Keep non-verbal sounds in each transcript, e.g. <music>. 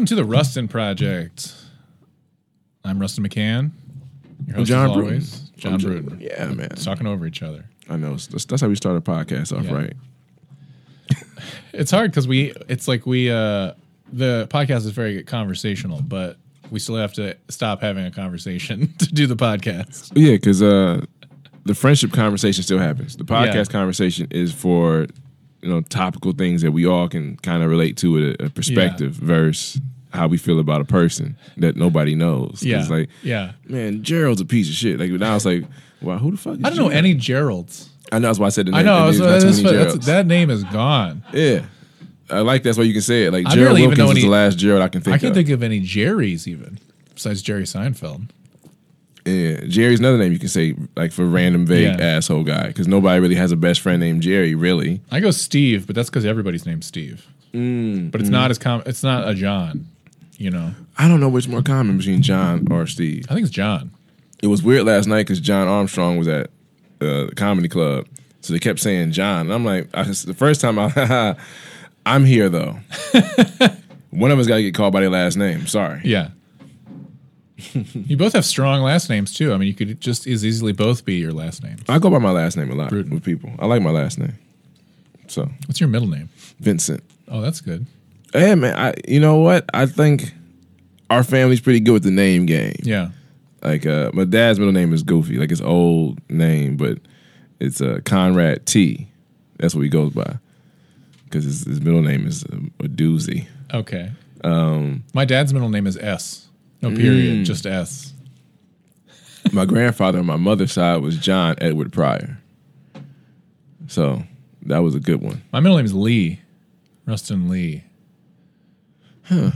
Welcome to the Rustin Project. I'm Rustin McCann. Your host John as Bruton. always, John I'm Bruton. Yeah, man. Talking over each other. I know. That's, that's how we start a podcast off, Yeah. right? <laughs> It's hard because we. It's like we. uh The podcast is very conversational, but we still have to stop having a conversation <laughs> to do the podcast. Yeah, because uh, the friendship conversation still happens. The podcast Yeah. conversation is for you know topical things that we all can kind of relate to with a, a perspective versus how we feel about a person that nobody knows. Yeah. like yeah. man, Gerald's a piece of shit. Like now it's like, wow, who the fuck? Is I don't know Gerald? any Geralds. I know that's why I said the name. I know. So that's that's- that name is gone. Yeah. I like that's why you can say it. Like I Gerald even Wilkins know is any- the last Gerald I can think of. I can't of. think of any Jerrys even besides Jerry Seinfeld. Yeah, Jerry's another name you can say like for random vague Yeah. asshole guy because nobody really has a best friend named Jerry. Really, I go Steve, but that's because everybody's named Steve. Mm, but it's not as common. It's not a John. You know, I don't know which more common between John or Steve. I think it's John. It was weird last night because John Armstrong was at uh, the comedy club, so they kept saying John. And I'm like, I, just- the first time I, <laughs> I'm here though. <laughs> One of us got to get called by their last name. Sorry. Yeah. You both have strong last names too. I mean, you could just as easily both be your last name. I go by my last name a lot Bruton. with people. I like my last name. So What's your middle name? Vincent. Oh, that's good. Hey man, I you know what? I think our family's pretty good with the name game. Yeah. Like uh, my dad's middle name is Goofy, like his old name, but it's uh, Conrad T. That's what he goes by because his, his middle name is uh, a doozy. Okay. Um, My dad's middle name is S. No period, just S. my grandfather on my mother's side was John Edward Pryor, so that was a good one. My middle name is Lee. Rustin Lee. Huh.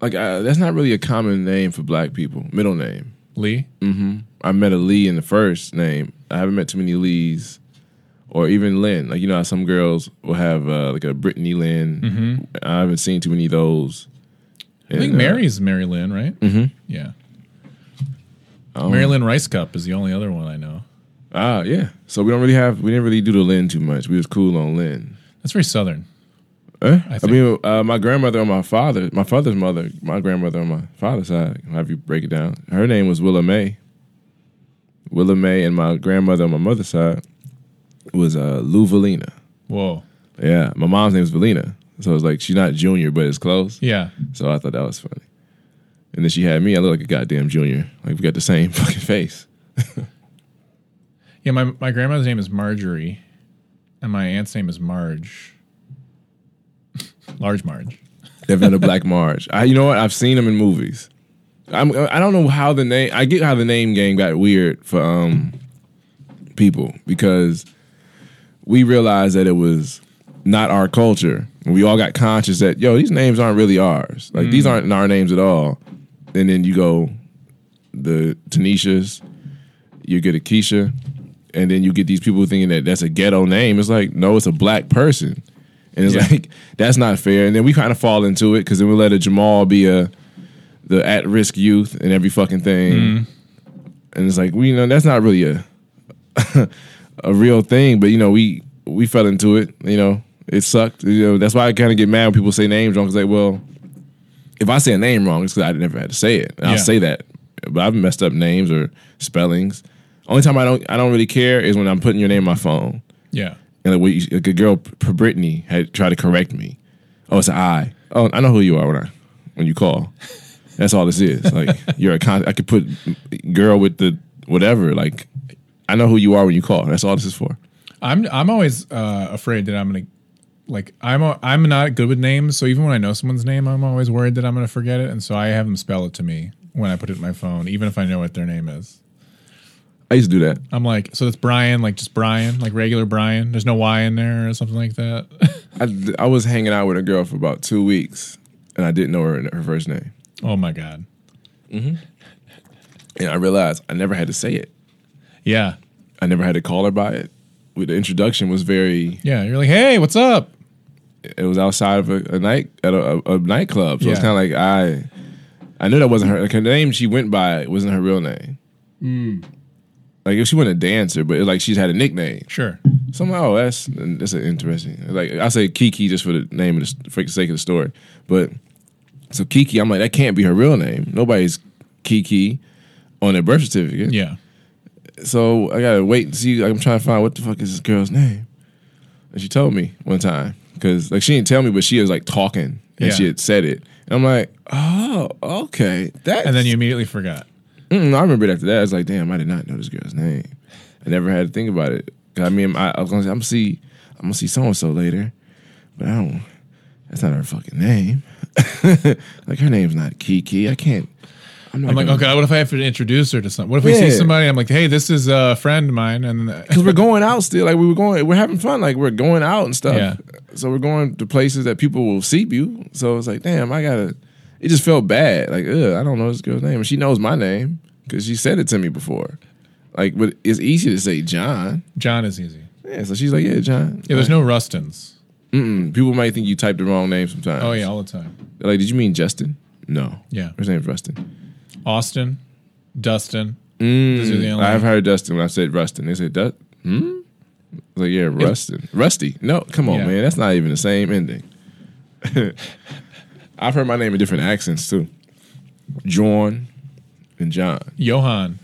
Like uh, that's not really a common name for black people. Middle name. Lee. I met a Lee in the first name. I haven't met too many Lees, or even Lynn. Like you know, how some girls will have uh, like a Brittany Lynn. I haven't seen too many of those. I think Mary's Mary Lynn, right? Mm-hmm. Yeah. Mary Lynn Rice Cup is the only other one I know. Ah, yeah. So we don't really have. We didn't really do the Lynn too much. We was cool on Lynn. That's very southern. Eh? I I, mean, uh, my grandmother on my father, my father's mother, my grandmother on my father's side. I'll have you break it down. Her name was Willa May. Willa May and my grandmother on my mother's side was uh, Lou Valina. Whoa. Yeah, my mom's name is Valina, so it's like she's not junior, but it's close. Yeah. So I thought that was funny. And then she had me. I look like a goddamn junior. Like we got the same <laughs> fucking face. Yeah, my, my grandmother's name is Marjorie, and my aunt's name is Marge. <laughs> Large Marge. Devin a Black Marge. I, you know what? I've seen them in movies. I'm, I don't know how the name. I get how the name game got weird for um people because we realized that it was not our culture. And we all got conscious that yo, these names aren't really ours. Like these mm. aren't our names at all. And then you go the Tanishas, you get a Keisha, and then you get these people thinking that that's a ghetto name. It's like no, it's a black person. And it's Yeah. like <laughs> that's not fair. And then we kind of fall into it because then we let a Jamal be a the at risk youth and every fucking thing. Mm. And it's like we you know that's not really a <laughs> a real thing, but you know we we fell into it. You know it sucked. You know that's why I kind of get mad when people say names wrong. Cause like, well, if I say a name wrong, it's because I never had to say it. And I'll say that, but I've messed up names or spellings. Only time I don't I don't really care is when I'm putting your name on my phone. Yeah. And like, we, like a girl, Brittany, had tried to correct me. Oh, it's an I. Oh, I know who you are when I when you call. That's all this is. Like <laughs> you're a con. I could put girl with the whatever. Like I know who you are when you call. That's all this is for. I'm I'm always uh, afraid that I'm gonna like I'm a, I'm not good with names, so even when I know someone's name, I'm always worried that I'm gonna forget it, and so I have them spell it to me when I put it in my phone, even if I know what their name is. I used to do that. I'm like, so that's Brian, like just Brian, like regular Brian. There's no Y in there or something like that. <laughs> I, I was hanging out with a girl for about two weeks, and I didn't know her her first name. oh my god. Mm-hmm. And I realized I never had to say it. Yeah, I never had to call her by it. The introduction was very. yeah. You're like, hey, what's up? It was outside of a, a night at a, a, a nightclub, so it's Yeah. kind of like I. I knew that wasn't her. Like her name she went by wasn't her real name. Hmm. Like if she wasn't a dancer, but it, like she's had a nickname. Sure. So I'm like, oh, that's that's an interesting. Like I say Kiki just for the name of the, for the sake of the story, but So Kiki, I'm like, that can't be her real name. Nobody's Kiki on their birth certificate. Yeah. So I gotta wait and see. I'm trying to find what the fuck is this girl's name. And she told me one time because like she didn't tell me, but she was like talking and Yeah. she had said it. And I'm like, oh, okay. That And then you immediately forgot. Mm, I remember it after that. I was like, damn, I did not know this girl's name. I never had to think about it. I mean, I, I was gonna say, I'm gonna see, I'm gonna see so and so later, but I don't. That's not her fucking name. <laughs> like her name's not Kiki. I can't. I'm I'm like, gonna- okay, what if I have to introduce her to something? What if we see somebody? I'm like, hey, this is a friend of mine, and Because <laughs> we're going out still. Like we were going, we're having fun. Like we're going out and stuff. Yeah. So we're going to places that people will see you. So it's like, damn, I gotta. It just felt bad. Like, ugh, I don't know this girl's name, and she knows my name because she said it to me before. Like, but it's easy to say John. John is easy. Yeah. So she's like, yeah, John. Yeah, there's no Rustins. Mm-mm. People might think you typed the wrong name sometimes. Oh yeah, all the time. They're like, did you mean Justin? No. Yeah, His name's Rustin. Austin, Dustin. Mm, Those are the only- I've heard Dustin when I said Rustin. They said, Dust? Hmm? I was like, yeah, Rustin. Rusty. No, come on, Yeah. man. That's not even the same ending. <laughs> I've heard my name in different accents too. John and John. Johan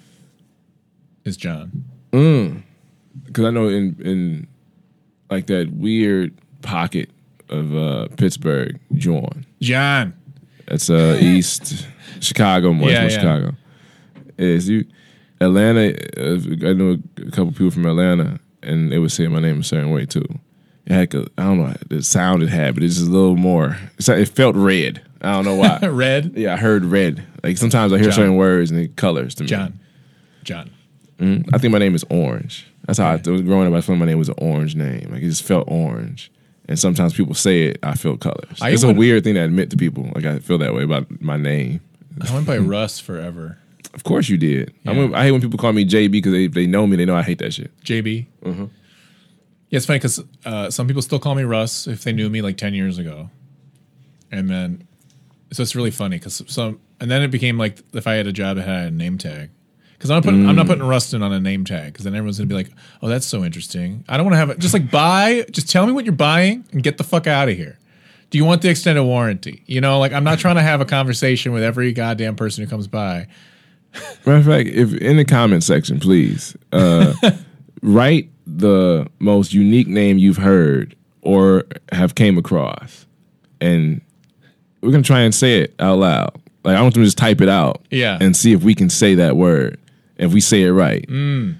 is John. Because I know in in like that weird pocket of uh, Pittsburgh, John. John. That's uh, <laughs> East Chicago, more Yeah, more yeah. Chicago. Is you Atlanta? Uh, I know a couple people from Atlanta, and they would say my name a certain way too. It had, I don't know the sound it had, but it's just a little more. It's it felt red. I don't know why. <laughs> Red. yeah, I heard red. Like sometimes I hear John. certain words and it colors to me. John. John. Mm, I think my name is Orange. That's how I was growing up. I felt my name was an orange name. Like it just felt orange. And sometimes people say it, I feel colors. I it's a weird thing to admit to people. Like I feel that way about my name. I went by Russ forever. Of course you did. I, Yeah. mean, I hate when people call me JB because they, they know me. They know I hate that shit. JB. Mm-hmm. Yeah, it's funny because uh, some people still call me Russ if they knew me like ten years ago, and then so it's really funny because some and then it became like if I had a job that had a name tag. Because I'm not putting I'm not putting Rustin on a name tag because then everyone's gonna be like, oh, that's so interesting. I don't want to have it. Just like buy, just tell me what you're buying and get the fuck out of here. Do you want the extended warranty? You know, like I'm not trying to have a conversation with every goddamn person who comes by. Matter of fact, if in the comment section, please uh, <laughs> write the most unique name you've heard or have came across, and we're gonna try and say it out loud. Like I want them to just type it out, Yeah. and see if we can say that word. If we say it right, Mm.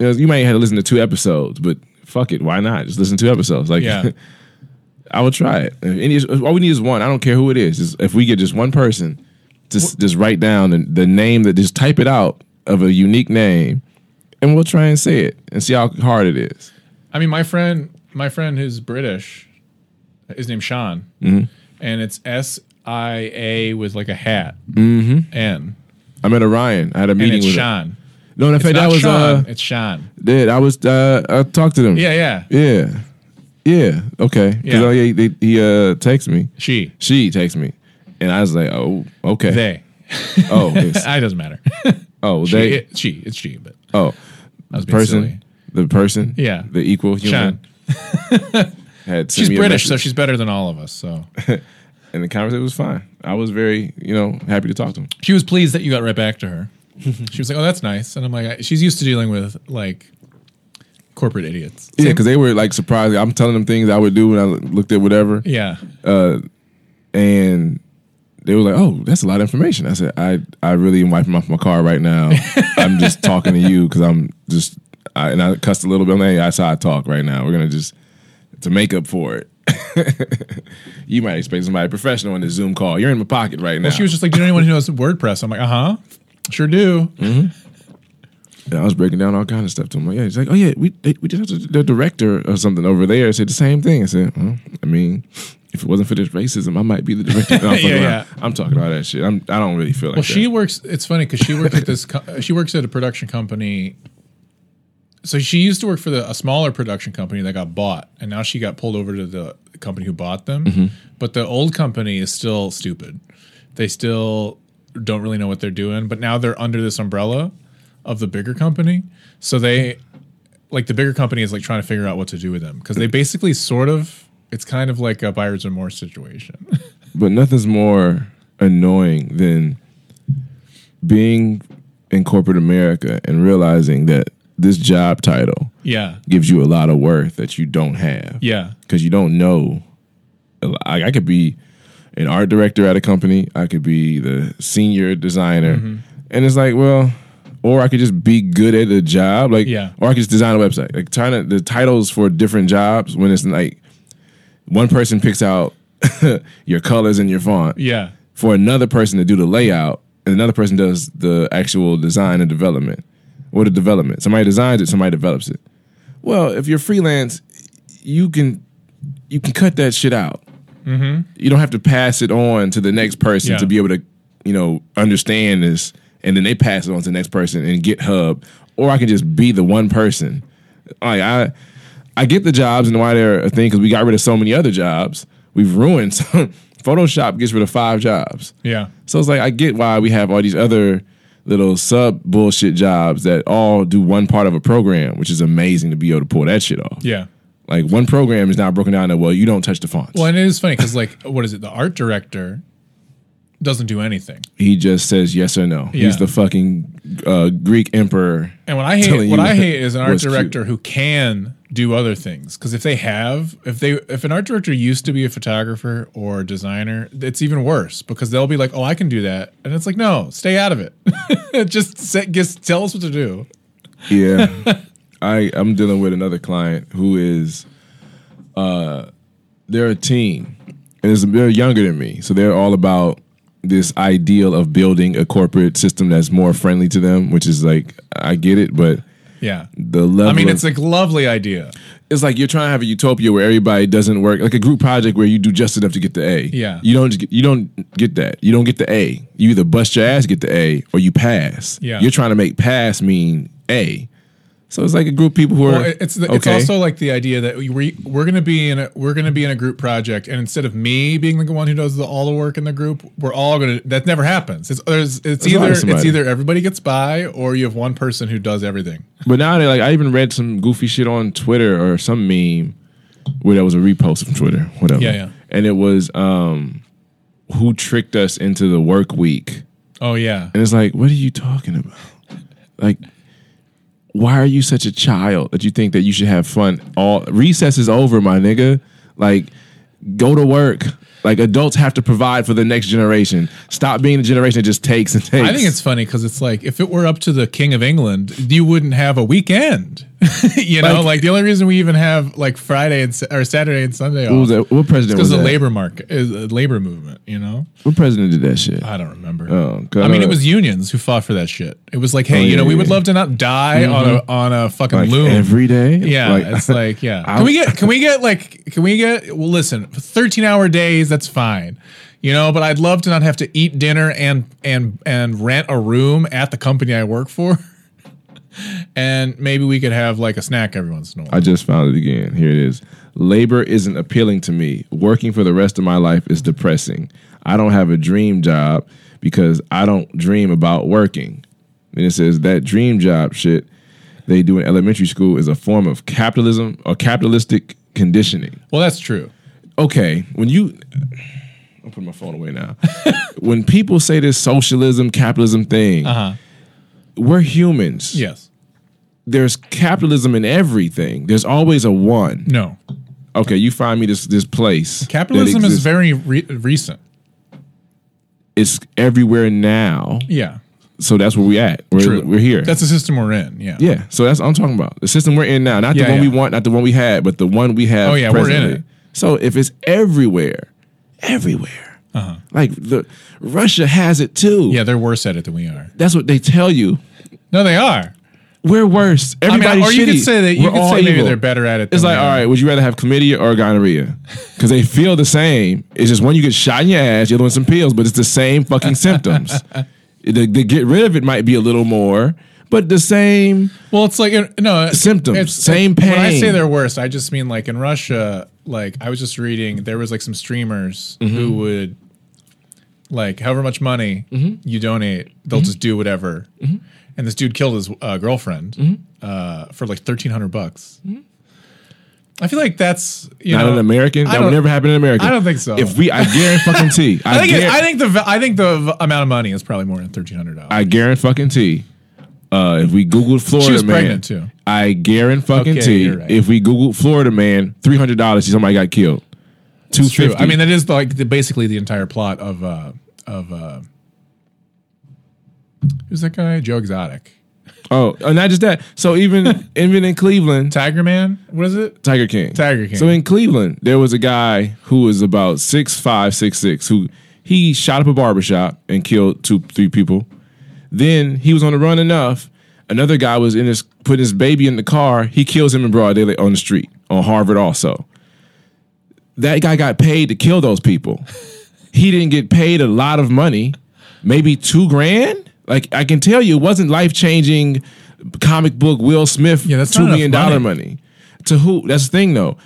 You might have to listen to two episodes, but fuck it, why not? Just listen to two episodes. Like, Yeah. <laughs> I would try it. If any, all we need is one. I don't care who it is. Just, if we get just one person, just just write down the, the name that just type it out of a unique name, and we'll try and say it and see how hard it is. I mean, my friend, my friend who's British, his name's Sean, Mm-hmm. and it's S I A with like a hat, mm-hmm. N, I met Orion. I had a and meeting it's with. Sean. No, in It's fact, that was Sean, uh, it's Sean. did I was uh, I talked to them. Yeah, yeah, yeah, yeah. Okay, because Yeah. he, they, he uh texted me. she, She texted me, and I was like, oh, okay. they. Oh, it's- <laughs> it doesn't matter. oh, <laughs> she, they. it, she, it's she, but Oh, I was the person, silly. the person, Yeah. the equal human Sean. <laughs> had She's British, so she's better than all of us. So and the conversation was fine. I was very, you know, happy to talk to him. she was pleased that you got right back to her. <laughs> she was like, "Oh, that's nice," and I'm like, I- "She's used to dealing with like corporate idiots." Yeah, because they were like surprised. I'm telling them things I would do when I looked at whatever, Yeah, uh, and they were like, "Oh, that's a lot of information." I said, "I I really am wiping off my car right now. <laughs> I'm just talking to you because I'm just." I, and I cussed a little bit. Hey, that's how I talk right now. We're gonna just to make up for it. <laughs> you might expect somebody professional in this Zoom call. You're in my pocket right now. Well, she was just like, "Do you know anyone who knows WordPress?" I'm like, "Uh huh, sure do." And I was breaking down all kinds of stuff to him. Like, yeah, he's like, oh yeah, we they, we just have the director or something over there said the same thing. I said, well, I mean, if it wasn't for this racism, I might be the director. I'm, <laughs> Yeah, yeah. I'm talking about that shit. I'm, I don't really feel like Well, that. she works. It's funny because she works at this. Co- she works at a production company. So she used to work for the, a smaller production company that got bought, and now she got pulled over to the company who bought them. Mm-hmm. But the old company is still stupid. They still don't really know what they're doing. But now they're under this umbrella of the bigger company, so they like the bigger company is like trying to figure out what to do with them because they basically sort of. It's kind of like a buyer's remorse situation. <laughs> But nothing's more annoying than being in corporate America and realizing that this job title Yeah. gives you a lot of worth that you don't have Yeah. because you don't know. I, I could be an art director at a company. I could be the senior designer, Mm-hmm. and it's like, well, or I could just be good at a job, like, Yeah. or I could just design a website. Like, trying to the titles for different jobs when it's like one person picks out <laughs> your colors and your font Yeah. for another person to do the layout, and another person does the actual design and development or the development. Somebody designs it, somebody develops it. Well, if you're freelance, you can you can cut that shit out. Mm-hmm. You don't have to pass it on to the next person Yeah. to be able to, you know, understand this, and then they pass it on to the next person in GitHub, or I can just be the one person. Like I, I get the jobs and why they're a thing because we got rid of so many other jobs. We've ruined. <laughs> Some, Photoshop gets rid of five jobs. Yeah. So it's like I get why we have all these other little sub bullshit jobs that all do one part of a program, which is amazing to be able to pull that shit off. Yeah. Like one program is now broken down to well, you don't touch the fonts. Well, and it is funny because, like, what is it? The art director doesn't do anything. He just says yes or no. Yeah. He's the fucking uh, Greek emperor. And what I hate, what I <laughs> hate is an art what's cute. director who can do other things. Because if they have, if they, if an art director used to be a photographer or a designer, it's even worse because they'll be like, "Oh, I can do that," and it's like, "No, stay out of it. <laughs> just, set, just tell us what to do." Yeah. <laughs> I I'm dealing with another client who is uh they're a team. And they're younger than me. So they're all about this ideal of building a corporate system that's more friendly to them, which is like I get it, but Yeah. the level I mean, it's a lovely idea. it's like you're trying to have a utopia where everybody doesn't work like a group project where you do just enough to get the A. Yeah. You don't get, you don't get that. You don't get the A. You either bust your ass to get the A or you pass. Yeah. You're trying to make pass mean A. So it's like a group of people who are Well, it's the, it's also like the idea that we we're gonna be in a we're gonna be in a group project, and instead of me being the one who does the, all the work in the group, we're all gonna. That never happens. It's there's, it's There's either it's either everybody gets by, or you have one person who does everything. But now they like I even read some goofy shit on Twitter or some meme where that was a repost from Twitter, whatever. Yeah, yeah. And it was um who tricked us into the work week. Oh yeah, And it's like, what are you talking about? Like, why are you such a child that you think that you should have fun? All recess is over, my nigga. Like, go to work. Like adults have to provide for the next generation. Stop being the generation that just takes and takes. I think it's funny because it's like if it were up to the King of England, you wouldn't have a weekend. <laughs> you know, Like- like, the only reason we even have like Friday and or Saturday and Sunday what off that? What president because the that? labor market, is a labor movement. You know, What president did that shit? I don't remember. Oh, 'cause I mean, it was unions who fought for that shit. It was like, hey, Oh, you know, yeah, we would yeah. love to not die on a mm-hmm. on a fucking like loom. every day. yeah, Like, it's like, yeah. I- <laughs> Can we get? Can we get like? Can we get? Well, listen, thirteen hour days. That's fine. You know, but I'd love to not have to eat dinner and and and rent a room at the company I work for. <laughs> and maybe we could have like a snack every once in a while. I just found it again. Here it is. Labor isn't appealing to me. Working for the rest of my life is depressing. I don't have a dream job because I don't dream about working. And it says that dream job shit they do in elementary school is a form of capitalism or capitalistic conditioning. well, that's true. Okay, when you I'm putting my phone away now. <laughs> when people say this socialism, capitalism thing, Uh huh. we're humans. Yes. There's capitalism in everything. There's always a one. No. okay, you find me this this place. Capitalism is very re- recent. it's everywhere now. Yeah. So that's where we at. We're, True. we're here. That's the system we're in. Yeah. yeah. So that's what I'm talking about. The system we're in now, not Yeah, the one we want, not the one we had, but the one we have. Oh, yeah, we're in it. So if it's everywhere, everywhere, Uh-huh. like the Russia has it too. Yeah, they're worse at it than we are. That's what they tell you. No, they are. We're worse. I mean, Everybody's or you could say that you We're could all say maybe evil. they're better at it. It's like, all right, would you rather have chlamydia or gonorrhea? Because they feel the same. It's just one you get shot in your ass, the other one some pills, but it's the same fucking symptoms. <laughs> The, the get rid of it might be a little more, but the same. Well, it's like uh, no Symptoms, it's, same pain. When I say they're worse, I just mean like in Russia. Like I was just reading, there was like some streamers Mm-hmm. who would like however much money Mm-hmm. you donate, they'll just do whatever. And this dude killed his uh, girlfriend Mm-hmm. uh, for like thirteen hundred bucks. I feel like that's you Not know an American. That would never happen in America. I don't think so. If we, I guarantee. <laughs> I think it, I think the I think the amount of money is probably more than thirteen hundred dollars. I guarantee. Uh, if we Googled Florida she was man, pregnant, too. I guarantee. Okay, you're right. If we Googled Florida man, three hundred dollars, somebody got killed. Two It's true. fifty. I mean, that is like the, basically the entire plot of uh of uh who's that guy? Joe Exotic, oh, and not just that. So even <laughs> even in Cleveland, Tiger Man. What is it? Tiger King. Tiger King. So in Cleveland, there was a guy who was about six five, six six, who he shot up a barbershop and killed two, three people. Then he was on the run enough. Another guy was in his putting his baby in the car. He kills him in broad daylight on the street on Harvard. Also, that guy got paid to kill those people. he didn't get paid a lot of money, maybe two grand. Like I can tell you, it wasn't life changing comic book Will Smith Yeah, that's two million dollar money. money. To who? That's the thing though.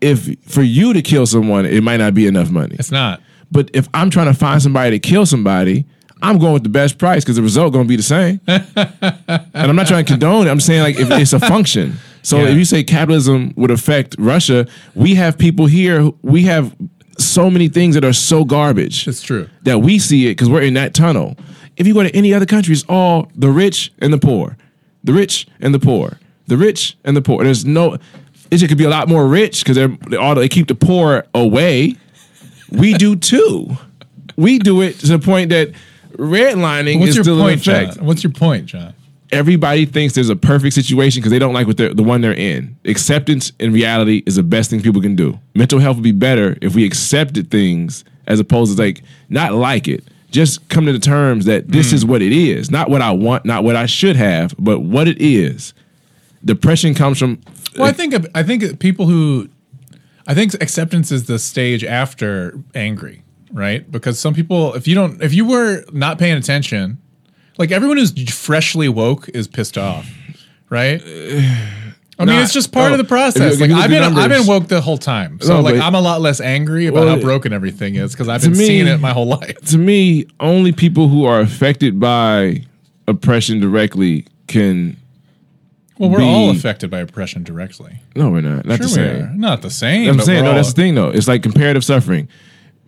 If for you to kill someone, it might not be enough money. It's not. But if I'm trying to find somebody to kill somebody, I'm going with the best price because the result going to be the same. <laughs> and I'm not trying to condone it. I'm saying like if it's a function. So Yeah. if you say capitalism would affect Russia, we have people here. We have so many things that are so garbage It's true. that we see it because we're in that tunnel. If you go to any other country, it's all the rich and the poor, the rich and the poor, the rich and the poor. There's no. It could be a lot more rich because they're they all they keep the poor away. We do too. We do it to the point that redlining What's is your still point, in effect. John? What's your point, John? Everybody thinks there's a perfect situation because they don't like what they're the one they're in. Acceptance in reality is the best thing people can do. Mental health would be better if we accepted things as opposed to like not like it. Just come to the terms that this is hmm. what it is, not what I want, not what I should have, but what it is. Depression comes from Well, I eh, think I think people who I think acceptance is the stage after angry, right? Because some people, if you don't, if you were not paying attention, like everyone who's freshly woke is pissed off, right? <sighs> Eh, I mean, Nah, it's just part no. of oh. the If you- process. Like I've been, I've been woke the whole time, so No, like but- I'm a lot less angry about Well, how broken everything is because I've to been me- seeing it my whole life. to me, only people who are affected by oppression directly can. Well, we're all affected by oppression directly. No, we're not. Not Sure, the we same. are. Not the same. I'm but saying we're no. all- That's the thing, though. It's like comparative suffering.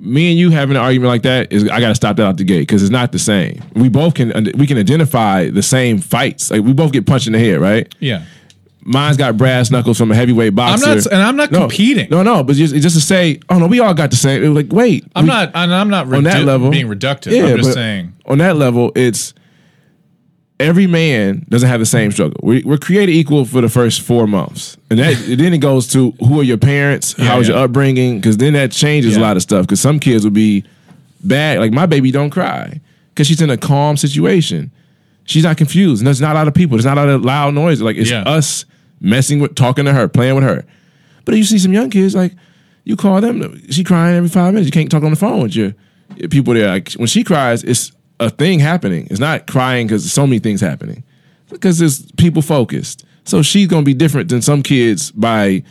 Me and you having an argument like that is I got to stop that out the gate because it's not the same. We both can we can identify the same fights. Like we both get punched in the head, right? yeah. Mine's got brass knuckles from a heavyweight boxer. not- and I'm not no, competing. No, no, but just, just to say, oh no, we all got the same. It was like, wait, I'm we- not. And I'm not on that level being reductive. Yeah, I'm just saying. on that level, it's every man doesn't have the same struggle. We, we're created equal for the first four months, and that then it goes to who are your parents, how was yeah. your upbringing, because then that changes a lot of stuff. Because some kids will be bad, like my baby don't cry because she's in a calm situation. She's not confused, and there's not a lot of people. There's not a lot of loud noise. Like it's Yeah. us messing with, talking to her, playing with her. But you see some young kids like you call them, she crying every five minutes. You can't talk on the phone with your your people there. Like when she cries, it's a thing happening. It's not crying because so many things happening because it's people focused. So she's gonna be different than some kids by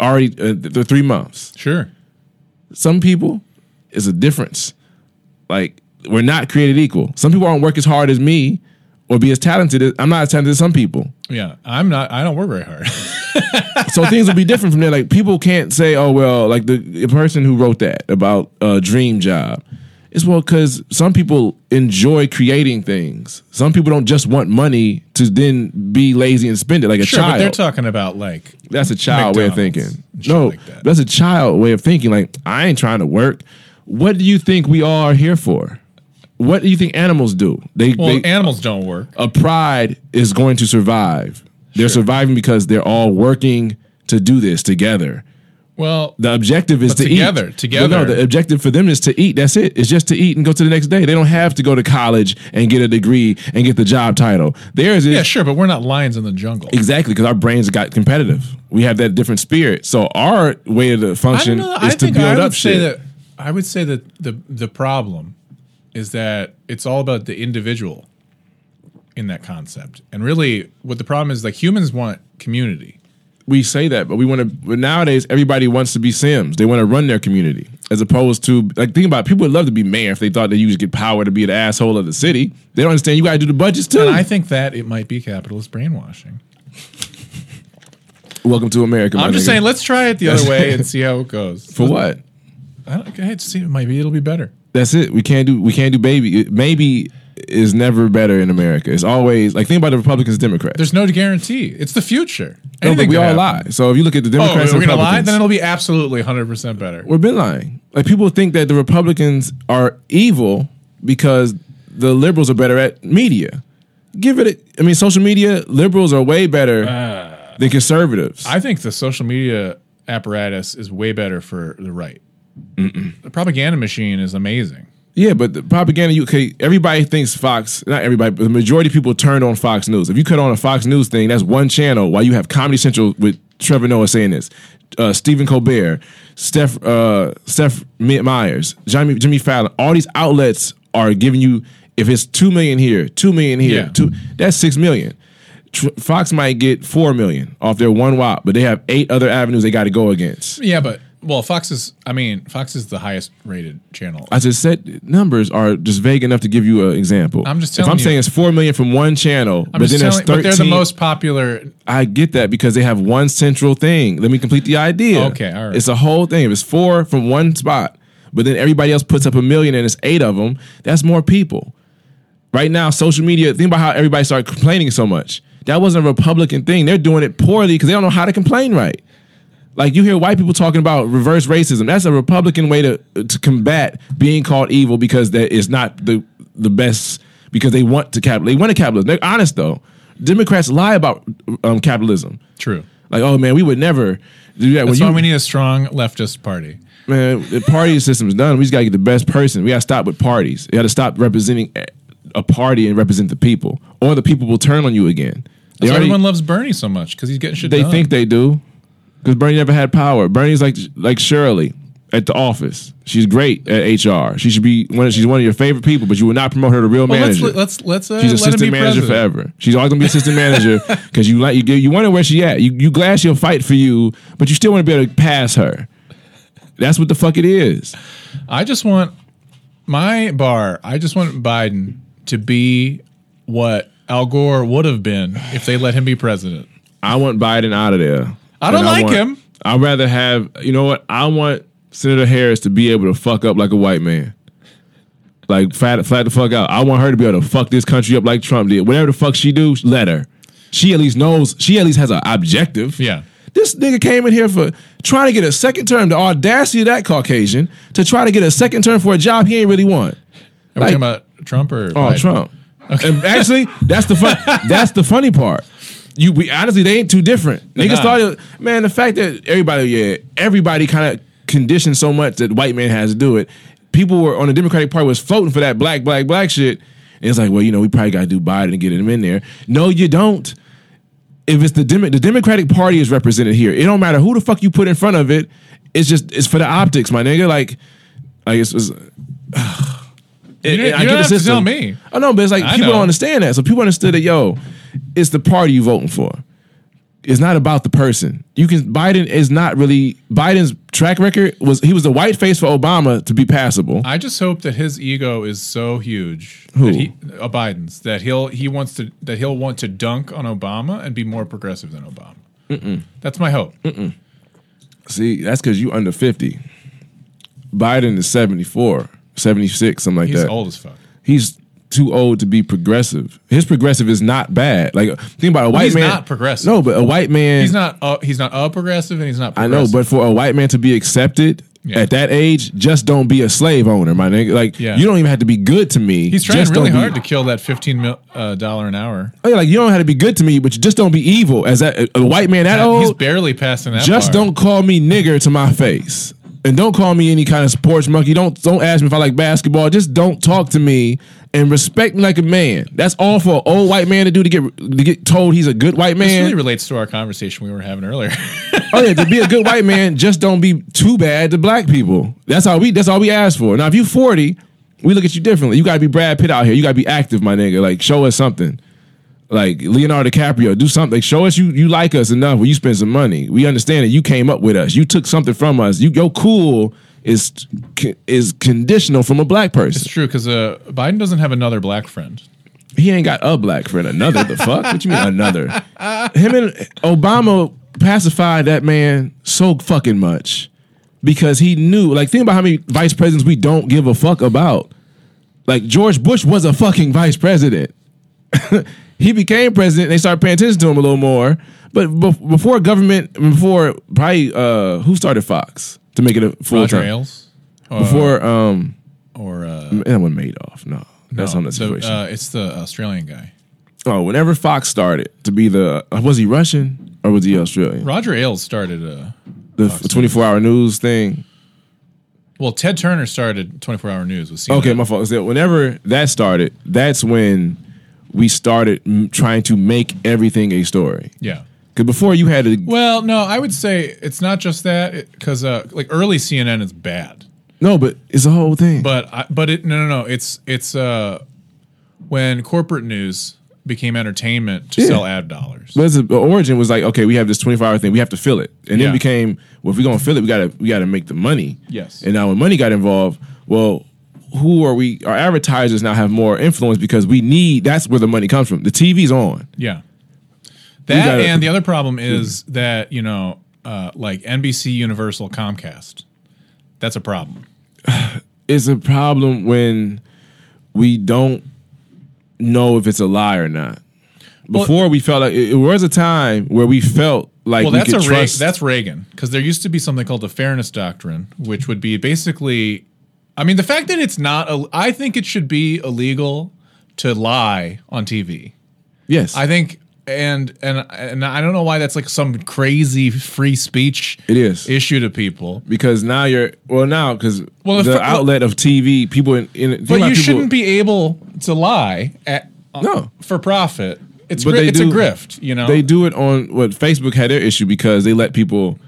already uh, the three months. Sure. Some people is a difference. Like we're not created equal. Some people aren't work as hard as me or be as talented. As, I'm not as talented as some people. Yeah. I'm not. I don't work very hard. so <laughs> things will be different from there. Like people can't say, "Oh well," like the, the person who wrote that about a dream job. It's well because some people enjoy creating things. Some people don't just want money to then be lazy and spend it like a sure, but child. they're talking about like. that's a child way of thinking. No, like that. that's a child way of thinking. Like I ain't trying to work. What do you think we all are here for? What do you think animals do? They, Well, they animals don't work. a pride is going to survive. They're Sure. surviving because they're all working to do this together. Well, The objective is to together, eat. together. Well, no, the objective for them is to eat. That's it. It's just to eat and go to the next day. They don't have to go to college and get a degree and get the job title. Theirs is yeah, sure, but we're not lions in the jungle. exactly because our brains got competitive. We have that different spirit. So our way of the function know. is I to build I would up say shit. that. I would say that the the problem is that it's all about the individual in that concept, and really, what the problem is, like humans want community. we say that, but we want to. But nowadays, everybody wants to be Sims. They want to run their community, as opposed to like think about it, people would love to be mayor if they thought that you just get power to be the asshole of the city. They don't understand you got to do the budgets too. And I think that it might be capitalist brainwashing. Welcome to America. I'm just nigga. saying, let's try it the other <laughs> way and see how it goes. For what? I don't, okay, see, maybe it'll be better. That's it. We can't do. We can't do baby. Maybe is never better in America. It's always like think about the Republicans, Democrats. There's no guarantee. It's the future. no, but we all happen. lie. So if you look at the Oh, Democrats we're and gonna lie? Then it'll be absolutely 100 percent better. we've been lying. Like people think that the Republicans are evil because the liberals are better at media. Give it. A, I mean, social media liberals are way better uh, than conservatives. I think the social media apparatus is way better for the right. The propaganda machine is amazing. Yeah, but the propaganda, you okay, everybody thinks Fox, not everybody, but the majority of people turned on Fox News. If you cut on a Fox News thing, that's one channel while you have Comedy Central with Trevor Noah saying this, uh, Stephen Colbert, Steph, uh, Steph Meyers, Jimmy, Jimmy Fallon, all these outlets are giving you, if it's 2 million here, 2 million here, Yeah. two, that's 6 million. Fox might get 4 million off their one WAP, but they have eight other avenues they got to go against. Yeah, but well, Fox is. I mean, Fox is the highest rated channel. I just said numbers are just vague enough to give you an example. I'm just telling. if I'm you. saying it's four million from one channel, I'm but then there's telling, but they're the most popular. I get that because they have one central thing. Let me complete the idea. Okay, all right. It's a whole thing. If it's four from one spot, but then everybody else puts up a million and it's eight of them, that's more people. Right now, social media. Think about how everybody started complaining so much. That wasn't a Republican thing. They're doing it poorly because they don't know how to complain right. Like you hear white people talking about reverse racism. That's a Republican way to to combat being called evil because that is not the the best because they want to capital. They want to capitalism. They're honest though. Democrats lie about um, capitalism. True. Like, oh man, we would never do that. That's when why we need a strong leftist party. man, the party system's done. We just gotta get the best person. We gotta stop with parties. You gotta stop representing a party and represent the people, or the people will turn on you again. They That's why already- everyone loves Bernie so much because he's getting shit they done. think they do because Bernie never had power. Bernie's like like Shirley at the office. She's great at HR. She should be one. Of, she's one of your favorite people, but you would not promote her to real well, let's manager. let's let's uh, She's assistant manager president. forever. She's always gonna be assistant manager <laughs> because you like you you wonder where she at. You you glad she'll fight for you, but you still want to be able to pass her. That's what the fuck it is. I just want my bar. I just want Biden to be what Al Gore would have been if they let him be president. I want Biden out of there. I don't like want- him. I'd rather have you know what? I want Senator Harris to be able to fuck up like a white man. Like flat flat the fuck out. I want her to be able to fuck this country up like Trump did. Whatever the fuck she do, let her. She at least knows. She at least has an objective. Yeah. This nigga came in here for trying to get a second term. The audacity of that Caucasian to try to get a second term for a job he ain't really want. Are we talking about Trump or Oh, Biden? Trump. And actually, that's the fun. <laughs> that's the funny part. You we honestly they ain't too different. Niggas not. started man. The fact that everybody, yeah, everybody kind of conditioned so much that white man has to do it. People were on the Democratic Party was floating for that black, black, black shit. And it's like, well, you know, we probably got to do Biden and get him in there. No, you don't. If it's the Demo- the Democratic Party is represented here, it don't matter who the fuck you put in front of it. It's just it's for the optics, my nigga. Like, like it's. it's <sighs> You don't- you don't have to tell me. I know, but it's like I people know. don't understand that. So people understood that, yo, it's the party you're voting for. It's not about the person. You can Biden is not really Biden's track record was he was the white face for Obama to be passable. I just hope that his ego is so huge Who? that he uh, Biden's that he'll he wants to that he'll want to dunk on Obama and be more progressive than Obama. That's my hope. See, that's because you under 50. Biden is 74, 76, something like He's that. He's old as fuck. He's too old to be progressive. His progressive is not bad. Like think about a white he's man. not progressive. No, but a white man He's not uh, he's not a progressive and he's not I know, but for a white man to be accepted Yeah. at that age, just don't be a slave owner, my nigga. Like Yeah. you don't even have to be good to me. he's trying just really be- hard to kill that fifteen mil, uh, dollar an hour. Oh, yeah, like you don't have to be good to me, but you just don't be evil. As that a white man that he's old, barely passing that. just bar. don't call me nigger to my face, and don't call me any kind of sports monkey. Don't don't ask me if I like basketball. Just don't talk to me and respect me like a man. That's all for an old white man to do to get to get told he's a good white man. This really relates to our conversation we were having earlier. oh yeah, to be a good <laughs> white man, just don't be too bad to black people. That's all we. That's all we ask for. Now, if you forty, we look at you differently. You got to be Brad Pitt out here. You got to be active, my nigga. Like, show us something. Like Leonardo DiCaprio, do something. Show us you you like us enough where you spend some money. We understand that you came up with us. You took something from us. You your cool is is conditional from a black person. it's true because uh, Biden doesn't have another black friend. He ain't got a black friend. Another the fuck? What you mean another? <laughs> Him and Obama pacified that man so fucking much because he knew. Like, think about how many vice presidents we don't give a fuck about. Like George Bush was a fucking vice president. <laughs> he became president. They started paying attention to him a little more. But bef- before government, before probably uh, who started Fox to make it a full Roger term? Ailes. Before um, Or uh, that one Madoff. No, that's no, on the the, situation. uh, it's the Australian guy. oh, whenever Fox started to be the uh, was he Russian or was he Australian? Roger Ailes started uh The twenty four hour news thing. well, Ted Turner started 24 Hour News with CNN. Okay, my fault. So whenever that started, that's when we started mm, trying to make everything a story. Yeah. Because before you had to, Well, no, I would say it's not just that because uh, like early CNN is bad, no, but it's a whole thing. but I, but it no no no it's it's uh when corporate news became entertainment to Yeah. sell ad dollars. But the origin was like, okay, we have this twenty four hour thing, we have to fill it, and Yeah. then became, well, if we're gonna fill it, we gotta we gotta make the money. Yes. And now when money got involved, well, who are we? Our advertisers now have more influence because we need. That's where the money comes from. The TV's on. Yeah. That gotta- and the other problem is that you know uh, like NBC Universal Comcast. That's a problem. <sighs> It's a problem when we don't know if it's a lie or not. Before we felt like it, it was a time where we felt like Well, we that's a could Re- trust. that's Reagan because there used to be something called the Fairness Doctrine, which would be basically, I mean, the fact that it's not, I think it should be illegal to lie on TV. yes, I think, and and and I don't know why that's like some crazy free speech it is issue to people. because now you're well now because Well, the fir- outlet of TV people in, in But you people- shouldn't be able to lie at, uh, No. for profit. It's But gri- it's do- a grift, you know. They do it on what Facebook had their issue because they let people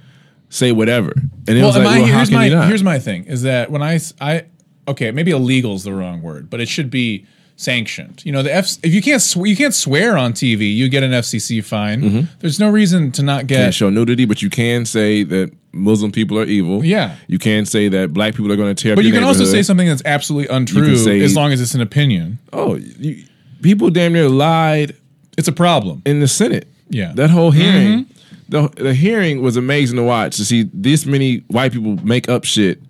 say whatever, and it well, was like, my, well, how here's can my you not? here's my thing is that when I I okay maybe illegal is the wrong word, but it should be sanctioned. You know, the F if you can't sw- you can't swear on TV, you get an FCC fine. Mm-hmm. There's no reason to not get can't show nudity, but you can say that Muslim people are evil. Yeah. you can say that black people are going to tear. But you can also say something that's absolutely untrue say- as long as it's an opinion. Oh, you, people damn near lied It's a problem. in the Senate. Yeah. that whole hearing, Mm-hmm. The the hearing was amazing to watch to see this many white people make up shit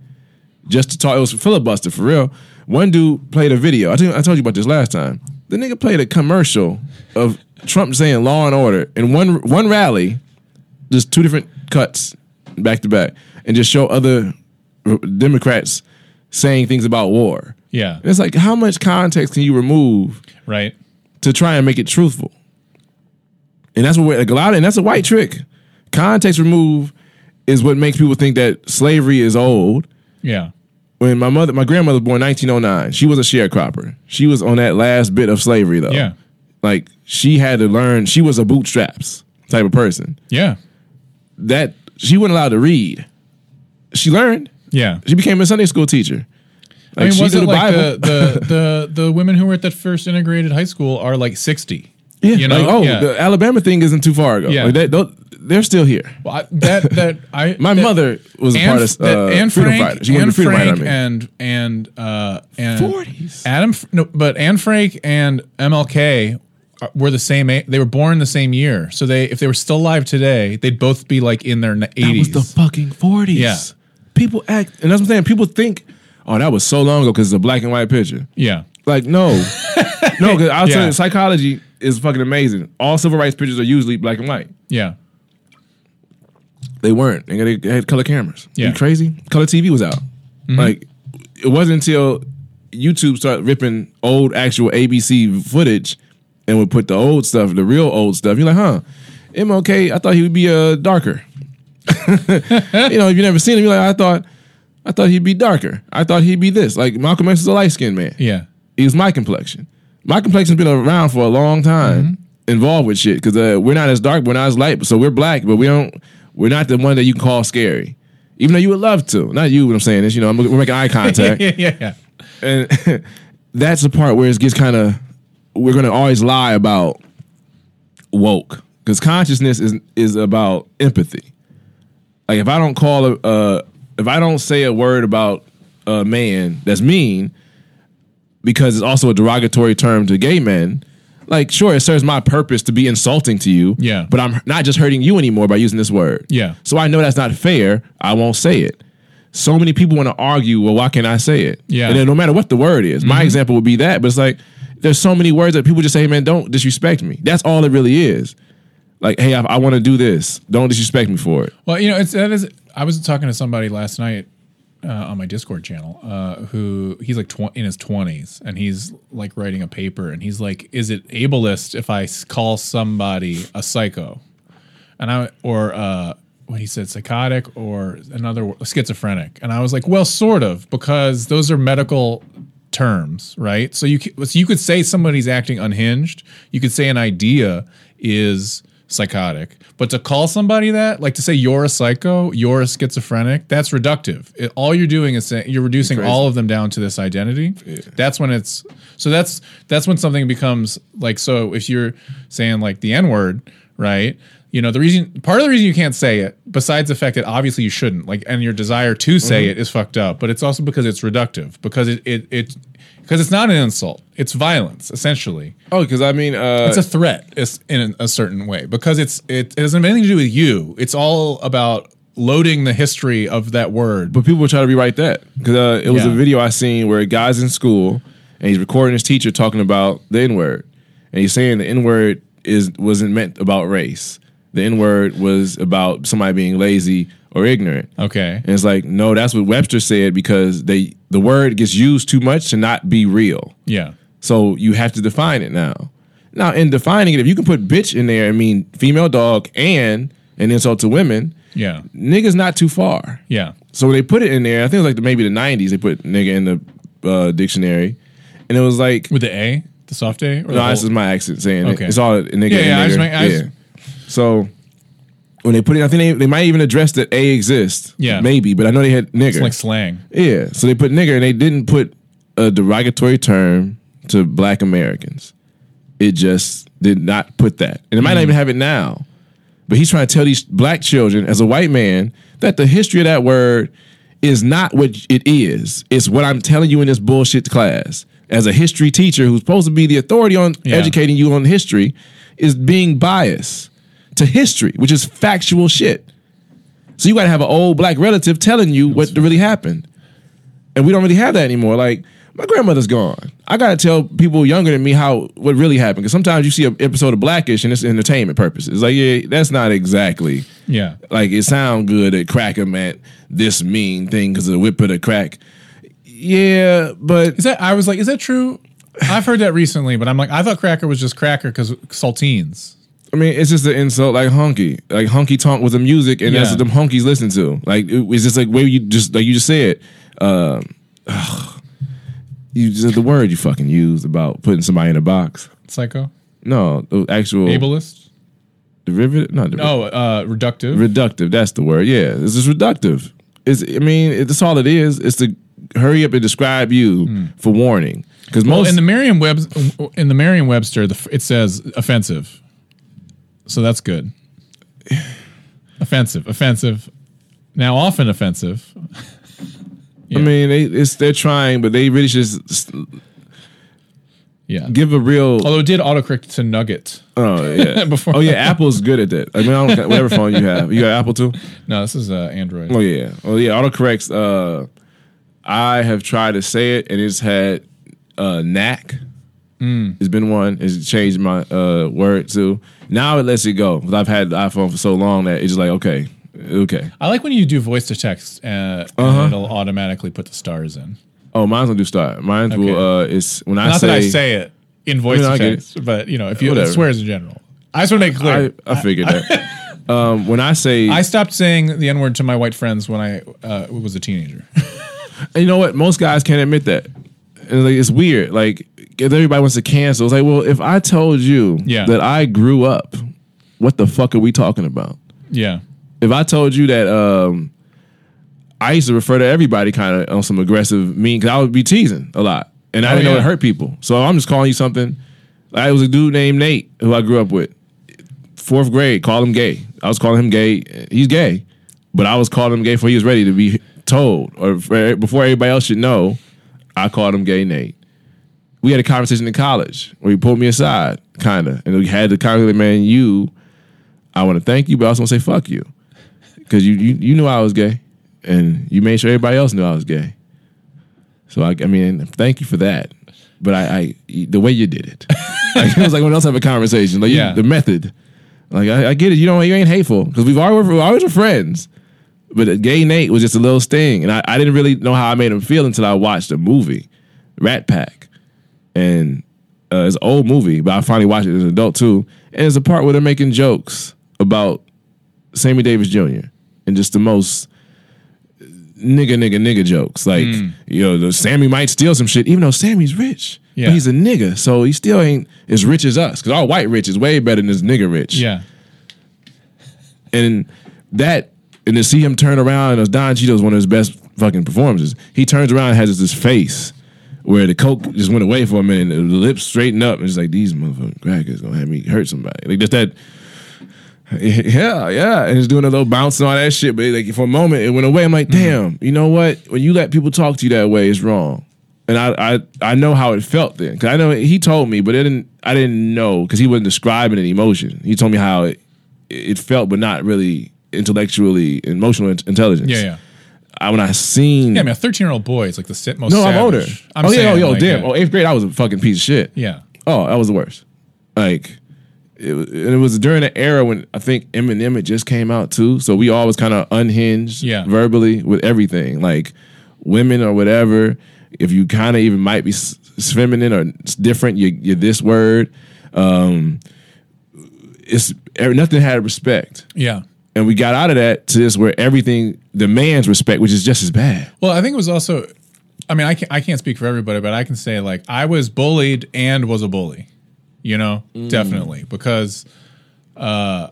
just to talk. It was filibuster for real. One dude played a video. I think I told you about this last time. The nigga played a commercial of Trump saying "Law and Order" in one one rally, just two different cuts back to back, and just show other Democrats saying things about war. Yeah. And it's like, how much context can you remove Right. to try and make it truthful. And that's what we're, like a lot of, and that's a white trick. Context remove is what makes people think that slavery is old. Yeah. When my mother, my grandmother was born 1909, she was a sharecropper. She was on that last bit of slavery though. Yeah. Like she had to learn, she was a bootstraps type of person. Yeah. That she wasn't allowed to read. She learned. Yeah. She became a Sunday school teacher. Like I mean, was it the like Bible. the, the <laughs> the the women who were at that first integrated high school are like sixty? Yeah, you know, like, oh, yeah. the Alabama thing isn't too far ago. Yeah. Like, they, they're still here. Well, I, that that <laughs> I My that- mother was a part of uh, Anne Freedom Frank, Fighter. She Anne Freedom Frank Fighter. I mean. and and uh and 40s. Adam no, but Anne Frank and MLK were the same. They were born the same year, so they if they were still alive today, they'd both be like in their That was eighties. the fucking 40s. Yeah. People act, and that's what I'm saying. People think, oh, that was so long ago because it's a black and white picture. yeah, Like, no. <laughs> no, because I'll tell Yeah. you, psychology is fucking amazing. All civil rights pictures are usually black and white. yeah, They weren't. They, they had color cameras. Yeah. You crazy? Color TV was out. Like, it wasn't until YouTube started ripping old actual ABC footage and would put the old stuff, the real old stuff. You're like, huh? MLK, I thought he would be uh, darker. <laughs> you know, if you never seen him, you're like, I thought, I thought he'd be darker. I thought he'd be this. Like Malcolm X is a light skinned man. yeah, Was my complexion. My complexion's been around for a long time, involved with shit because uh, we're not as dark, we're not as light, so we're black, but we don't. We're not the one that you can call scary, even though you would love to. Not you. What I'm saying is, you know, I'm, we're making eye <laughs> contact, yeah, yeah, yeah. and <laughs> that's the part where it gets kind of. We're gonna always lie about woke because consciousness is is about empathy. Like if I don't call a, uh, if I don't say a word about a man that's mean, because it's also a derogatory term to gay men, Like, sure, it serves my purpose to be insulting to you. Yeah. But I'm not just hurting you anymore by using this word. Yeah. So I know that's not fair. I won't say it. So many people want to argue, well, why can't I say it? Yeah. And then no matter what the word is, my mm-hmm. example would be that, but it's like there's so many words that people just say, hey, man, don't disrespect me. That's all it really is. Like, hey, I, I want to do this. Don't disrespect me for it. Well, you know, it's that is. I was talking to somebody last night uh, on my Discord channel uh, who he's like tw- in his twenties and he's like writing a paper and he's like, "Is it ableist if I call somebody a psycho?" And I or uh, what he said, psychotic or another schizophrenic, and I was like, "Well, sort of, because those are medical." terms right so you so you could say somebody's acting unhinged you could say an idea is psychotic. But to call somebody that like to say you're a psycho you're a schizophrenic that's reductive. It- all you're doing is saying you're reducing all of them down to this identity. That's when it's so that's that's when something becomes like so if you're saying like the n word right? You know the reason part of the reason you can't say it besides the fact that obviously you shouldn't like and your desire to say mm-hmm. it is fucked up but it's also because it's reductive because it it, it because it's not an insult. It's violence essentially. Oh, because I mean, uh, it's a threat in a certain way. Because it's it, it doesn't have anything to do with you. It's all about loading the history of that word. But people try to rewrite that. Because uh, it was Yeah. a video I seen where a guy's in school and he's recording his teacher talking about the N word, and he's saying the N word is wasn't meant about race. The N word was about somebody being lazy or ignorant. okay And it's like, no, that's what Webster said because they the word gets used too much to not be real. yeah So you have to define it now. Now, in defining it, if you can put bitch in there and mean female dog and an insult to women, yeah niggas not too far. yeah So when they put it in there, I think it was like the, maybe the '90s. They put nigga in the uh, dictionary, and it was like, with the a the soft a or no, whole- this is my accent saying Okay. it. It's all nigga. Yeah, yeah, I just nigger. I just- yeah. So when they put it, I think they, they might even address that a exists. Yeah. maybe, but I know they had nigger. it's like slang yeah, so they put nigger, and they didn't put a derogatory term to Black Americans. It just did not put that, and it might not Mm. even have it now. But he's trying to tell these black children, as a white man, that the history of that word is not what it is. It's what I'm telling you in this bullshit class. As a history teacher who's supposed to be the authority on Yeah. educating you on history, is being biased to history, which is factual shit. So you got to have an old black relative telling you what really happened, and we don't really have that anymore. Like my grandmother's gone. I got to tell people younger than me how what really happened because sometimes you see an episode of Blackish and it's entertainment purposes. It's like yeah, that's not exactly yeah like it sound good that cracker meant this mean thing because of the whip of the crack. Yeah, but Is that I was like, is that true? I've heard that recently, but I'm like, I thought cracker was just cracker because saltines. I mean, it's just an insult like honky, Like honky tonk was the music, and that's what them hunkies listen to. Like it- it's just like where you just like you just said. Ugh. you just the word you fucking used about putting somebody in a box. Psycho, No, the actual ableist. derivative. Not derivative. Oh, uh, reductive. reductive. That's the word. Yeah, it's just reductive. It's. I mean, that's all it is. It's to hurry up and describe you for warning. Because well, most in the Merriam Web in the Merriam Webster, the, it says offensive, so that's good. offensive, offensive. Now, often offensive. <laughs> I mean, they, it's they're trying, but they really should just Yeah. give a real. Although it did autocorrect to nugget. Oh yeah. <laughs> Before- oh yeah. Apple's good at that. I mean, I don't care, whatever phone you <laughs> have. You got Apple too. No, this is uh, Android. Oh yeah. Oh yeah. Autocorrects. Uh, I have tried to say it, and it's had uh, knack. It's been one. It's changed my uh, word too. Now it lets it go. 'Cause I've had the iPhone for so long that it's just like okay, okay. I like when you do voice to text, uh, Uh-huh. and it'll automatically put the stars in. Oh, mine's gonna do start. Mine's Okay. will. Uh, it's when I Not say. that I say it in voice I mean, I to text, but you know, if you Whatever. swears in general. I just want to make it clear. I, I figured that. <laughs> um, when I say, I stopped saying the N word to my white friends when I uh, was a teenager. <laughs> And you know what? Most guys can't admit that. And like, it's weird. Like everybody wants to cancel. It's like, well, if I told you Yeah. that I grew up, what the fuck are we talking about? yeah. If I told you that um, I used to refer to everybody kind of on some aggressive mean, because I would be teasing a lot, and I Oh, didn't know yeah. it hurt people. So I'm just calling you something. I was a dude named Nate who I grew up with. Fourth grade, call him gay. I was calling him gay. He's gay, but I was calling him gay before he was ready to be told, or before everybody else should know. I called him gay Nate. We had a conversation in college where he pulled me aside, kind of, and we had the conversation. Man, you, I want to thank you, but I also want to say fuck you because you, you you knew I was gay, and you made sure everybody else knew I was gay. So I, I mean, thank you for that. But I, I the way you did it, <laughs> like, it was like when else have a conversation, like you- Yeah. the method. Like I, I get it, you know, you ain't hateful because we've always we always were friends. But gay Nate was just a little sting, and I, I didn't really know how I made him feel until I watched the movie, Rat Pack, and uh, it's an old movie, but I finally watched it as an adult too. And it's a part where they're making jokes about Sammy Davis Jr. and just the most nigga, nigga, nigga jokes. Like, you know, the Sammy might steal some shit, even though Sammy's rich. Yeah. But he's a nigga, so he still ain't as rich as us. Because our white rich is way better than this nigga rich. Yeah. And that, and to see him turn around, and Don Cheadle's one of his best fucking performances. He turns around and has this face where the coke just went away for a minute, and the lips straightened up, and it's like these motherfucking crackers gonna have me hurt somebody. Like just that. <laughs> Yeah, yeah, and it's doing a little bounce and all that shit. But like for a moment, it went away. I'm like, mm-hmm. damn, you know what? When you let people talk to you that way, it's wrong. And I, I, I know how it felt then, because I know he told me, but it didn't. I didn't know because he wasn't describing an emotion. He told me how it, it felt, but not really intellectually emotional intelligence. Yeah. Yeah. I, when I seen, Yeah. I mean, a 13 year old boy is like the sit most. no, I'm older. I'm oh yeah, oh yo, like, damn. Oh, eighth grade, I was a fucking piece of shit. Yeah. Oh, that was the worst. Like, it, it was during the era when I think Eminem had just came out too. So we all was kind of unhinged, Yeah. verbally with everything, like women or whatever. If you kind of even might be s- feminine or different, you, you're this word. Um, it's er, nothing had respect, Yeah. And we got out of that to this where everything demands respect, which is just as bad. Well, I think it was also. I mean, I can't, I can't speak for everybody, but I can say like I was bullied and was a bully. You know, Mm. definitely because, uh,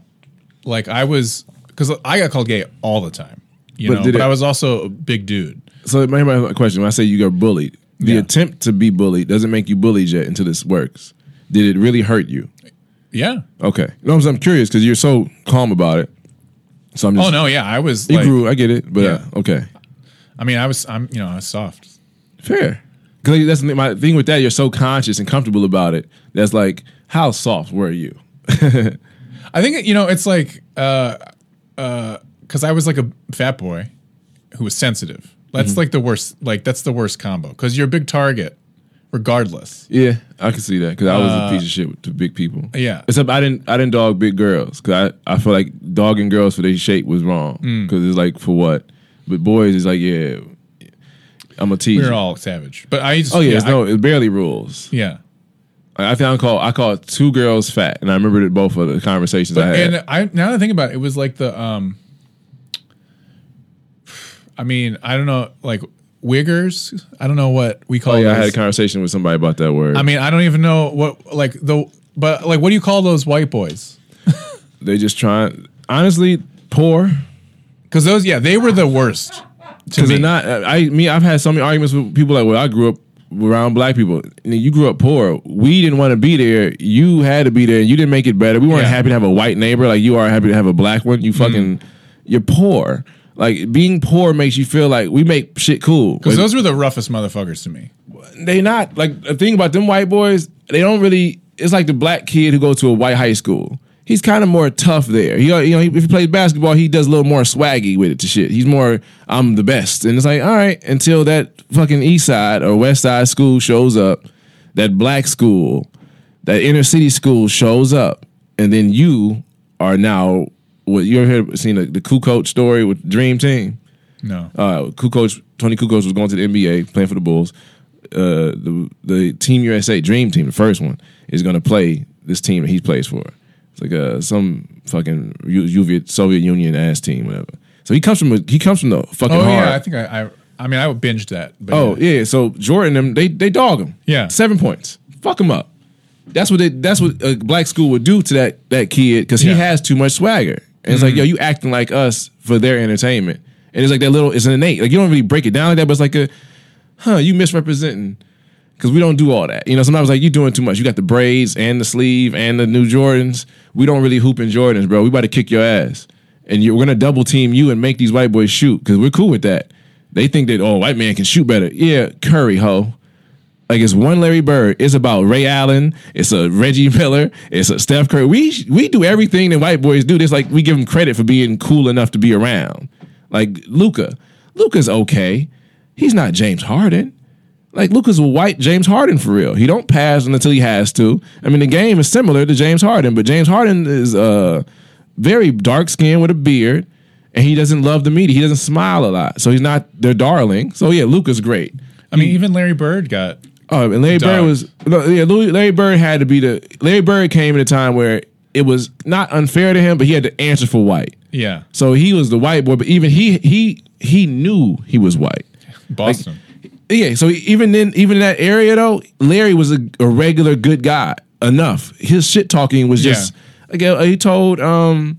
like I was because I got called gay all the time. You But know, but it- I was also a big dude. So my, my question: When I say you got bullied, the Yeah. attempt to be bullied doesn't make you bullied yet until this works. Did it really hurt you? Yeah. Okay, no, I'm, I'm curious because you're so calm about it. So I'm just. Oh no, yeah, I was. You Like, grew. I get it, but Yeah. uh, okay, I mean, I was. I'm. You know, I was soft. fair. Because that's my thing with that. You're so conscious and comfortable about it. That's like, how soft were you? <laughs> I think you know it's like uh uh because I was like a fat boy who was sensitive. That's Mm-hmm. like the worst. Like that's the worst combo because you're a big target, regardless. Yeah, I can see that because I was a piece of shit to big people. Uh, yeah. except I didn't. I didn't dog big girls because I, I feel like dogging girls for their shape was wrong because it's like for what. But boys is like yeah, I'm a tease. We you. were all savage, but I just Oh yeah, it's no, it barely rules. Yeah. I think I call I called two girls fat, and I remember that both of the conversations I had. and I now that I think about it, it was like the um. I mean, I don't know, like wiggers. I don't know what we call. oh yeah, I had a conversation with somebody about that word. I mean, I don't even know what like the but like what do you call those white boys? <laughs> they just trying. Honestly, poor Because those, yeah, they were the worst. To because they're not. I me, I've had so many arguments with people like, well, I grew up around black people. And you grew up poor. We didn't want to be there. You had to be there. You didn't make it better. We weren't Yeah. happy to have a white neighbor like you are happy to have a black one. You mm. fucking, you're poor. Like being poor makes you feel like we make shit cool. Because those were the roughest motherfuckers to me. they not like the thing about them white boys. They don't really. It's like the black kid who goes to a white high school. He's kind of more tough there. He, you know, if he plays basketball, he does a little more swaggy with it to shit. He's more, I'm the best, and it's like, all right, until that fucking East Side or West Side school shows up, that black school, that inner city school shows up, and then you are now. What you ever heard, seen the, the story with Dream Team? No. uh, Kukoc, Toni Kukoc was going to the NBA, playing for the Bulls. Uh, the the Team USA Dream Team, the first one, is going to play this team that he plays for. It's like uh, some fucking U- Soviet Union ass team, whatever. So he comes from a, he comes from the fucking Oh hard. yeah, I think I, I. I mean, I binged that. But oh yeah, so Jordan them they they dog him. Yeah. seven points. Fuck him up. That's what they, that's what a black school would do to that that kid because Yeah. he has too much swagger. And it's like, yo, mm-hmm. you acting like us for their entertainment. And it's like that little, it's an innate. Like you don't really break it down like that, but it's like a, huh, you misrepresenting. Because we don't do all that. You know, sometimes like you doing too much. You got the braids and the sleeve and the new Jordans. We don't really hoop in Jordans, bro. We about to kick your ass. And you're gonna double team you and make these white boys shoot because we're cool with that. They think that oh, white man can shoot better. Yeah, Curry, ho. Like it's one Larry Bird. It's about Ray Allen. It's a Reggie Miller. It's a Steph Curry. We we do everything that white boys do. It's like we give them credit for being cool enough to be around. Like Luka. Luka's okay. He's not James Harden. Like Luka's a white James Harden for real. He don't pass until he has to. I mean, the game is similar to James Harden, but James Harden is uh very dark skinned with a beard, and he doesn't love the media. He doesn't smile a lot, so he's not their darling. So yeah, Luka's great. I mean, even Larry Bird got Oh, and Larry Bird was no, yeah. Larry Bird had to be the Larry Bird came at a time where it was not unfair to him, but he had to answer for white. yeah So he was the white boy, but even he he he knew he was white. Boston. Yeah, so even then, even in that area though, Larry was a, a regular good guy enough. His shit talking was just like uh, he told. Um,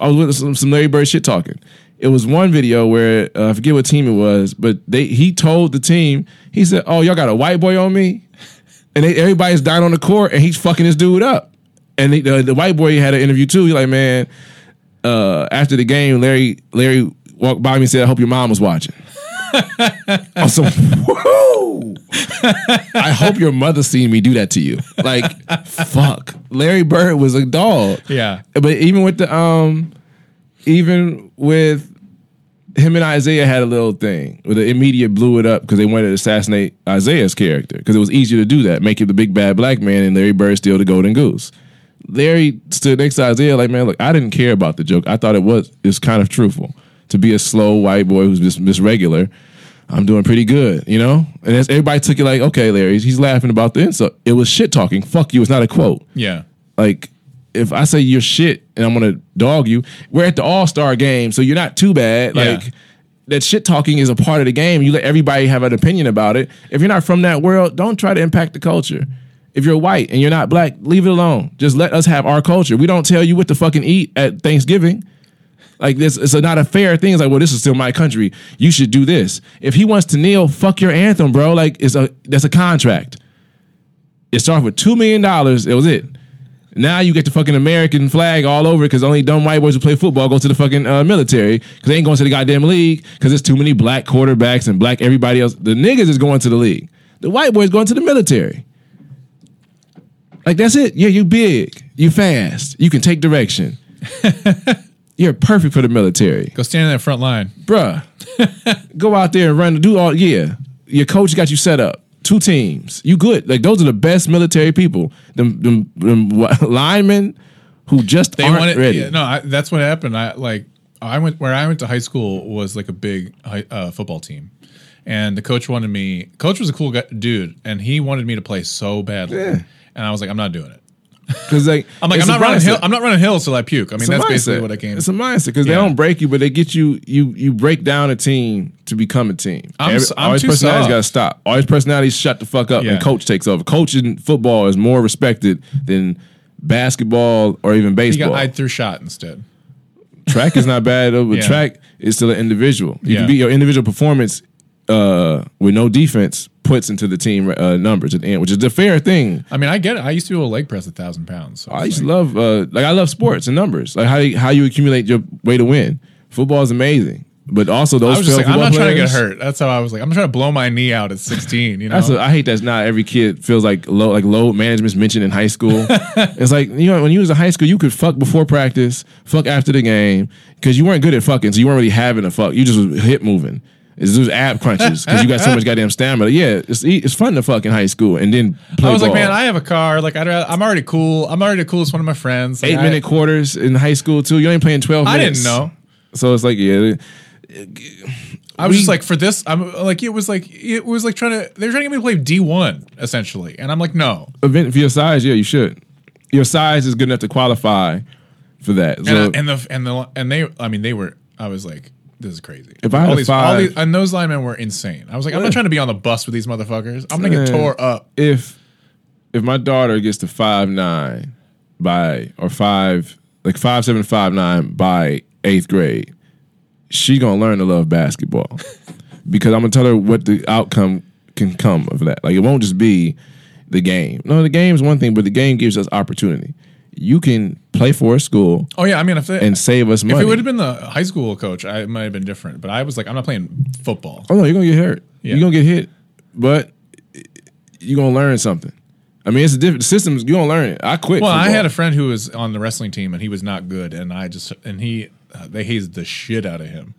I was with some, some Larry Bird shit talking. It was one video where uh, I forget what team it was, but they he told the team he said, "Oh, y'all got a white boy on me," and they, everybody's dying on the court, and he's fucking this dude up. And the, the, the white boy had an interview too. He's like, "Man, uh, after the game, Larry Larry walked by me and said, "I hope your mom was watching." I was like, whoa! I hope your mother seen me do that to you. Like, fuck. Larry Bird was a dog. Yeah. But even with the um, even with him and Isaiah had a little thing where the media blew it up because they wanted to assassinate Isaiah's character because it was easier to do that, make him the big bad black man, and Larry Bird steal the golden goose. Larry stood next to Isaiah like, man, look, I didn't care about the joke. I thought it was it's kind of truthful to be a slow white boy who's just just regular. I'm doing pretty good, you know. And as everybody took it like, okay, Larry, he's laughing about the insult. It was shit talking. Fuck you. It's not a quote Yeah. like if I say you're shit and I'm gonna dog you, we're at the All Star game, so you're not too bad. Yeah. Like that shit talking is a part of the game. You let everybody have an opinion about it. If you're not from that world, don't try to impact the culture. If you're white and you're not black, leave it alone. Just let us have our culture. We don't tell you what to fucking eat at Thanksgiving. Like this, it's a, not a fair thing. It's like, well, this is still my country. You should do this. If he wants to kneel, fuck your anthem, bro. Like it's a that's a contract. It started with two million dollars. It was it. Now you get the fucking American flag all over because only dumb white boys who play football go to the fucking uh, military because they ain't going to the goddamn league because there's too many black quarterbacks and black everybody else. The niggas is going to the league. The white boys going to the military. Like that's it. Yeah, you big, you fast, you can take direction. <laughs> You're perfect for the military Go stand in that front line. bruh, <laughs> go out there and run, do all. Yeah, your coach got you set up. Two teams, you good. Like those are the best military people. Them, them, them <laughs> linemen who just They aren't wanted. ready. Yeah, no, I, that's what happened. I like. I went where I went to high school was like a big high, uh, football team, and the coach wanted me. Coach was a cool guy, dude, and he wanted me to play so badly. Yeah. And I was like, I'm not doing it. Because like, I'm like, I'm not running mindset. hill. I'm not running hills till I puke. I mean, that's mindset. basically what I came. It's a mindset because Yeah. they don't break you, but they get you. You you break down a team to become a team. I'm s- I'm all his personalities got to stop. All his personalities shut the fuck up, Yeah. and coach takes over. Coach in football is more respected than basketball or even baseball. got eyed through shot instead. track is not bad though, but Yeah. track is still an individual. You can be your individual performance uh, with no defense puts into the team uh, numbers at the end, which is the fair thing. I mean, I get it. I used to do a leg press a thousand pounds. So I used to love uh, like I love sports and numbers, like how you, how you accumulate your way to win. Football is amazing, but also those like, I'm not football trying to get hurt. That's how I was like. I'm trying to blow my knee out at 16. You know, a, I hate that not every kid feels like low like load management's mentioned in high school. <laughs> it's like you know when you was in high school you could fuck before practice, fuck after the game because you weren't good at fucking, so you weren't really having a fuck. You just was hip moving. It's just ab crunches because you got so much goddamn stamina. Yeah, it's it's fun to fuck in high school and then play I was like, man, I have a car. Like, I'd, rather- I'm already cool. I'm already the coolest one of my friends. Like, eight I- minute quarters in high school too. You ain't playing twelve. I minutes. didn't know. So it's like yeah, I was We- just like, for this, I'm like, it was like, it was like trying to, they were trying to get me to play D1 essentially, and I'm like, no. event for your size. Yeah, you should. Your size is good enough to qualify for that. And, I- and the and the and they, I mean, they were. I was like, this is crazy. If I had all a these, all five- these, and those linemen were insane. I was like, I'm not trying to be on the bus with these motherfuckers. I'm gonna get tore up. if if my daughter gets to five nine by or five like five seven five nine by eighth grade, she gonna learn to love basketball <laughs> because I'm gonna tell her what the outcome can come of that. Like it won't just be the game. No, the game is one thing, but the game gives us opportunity. You can play for a school Oh yeah, I mean, if they, and save us money. if it would have been the high school coach, I it might have been different. But I was like, I'm not playing football. Oh no, you're gonna get hurt. Yeah. You're gonna get hit. But you're gonna learn something. I mean, it's a different systems. You're gonna learn it. I quit. Well, I had a friend who was on the wrestling team and he was not good, and I just and he uh, they hazed the shit out of him.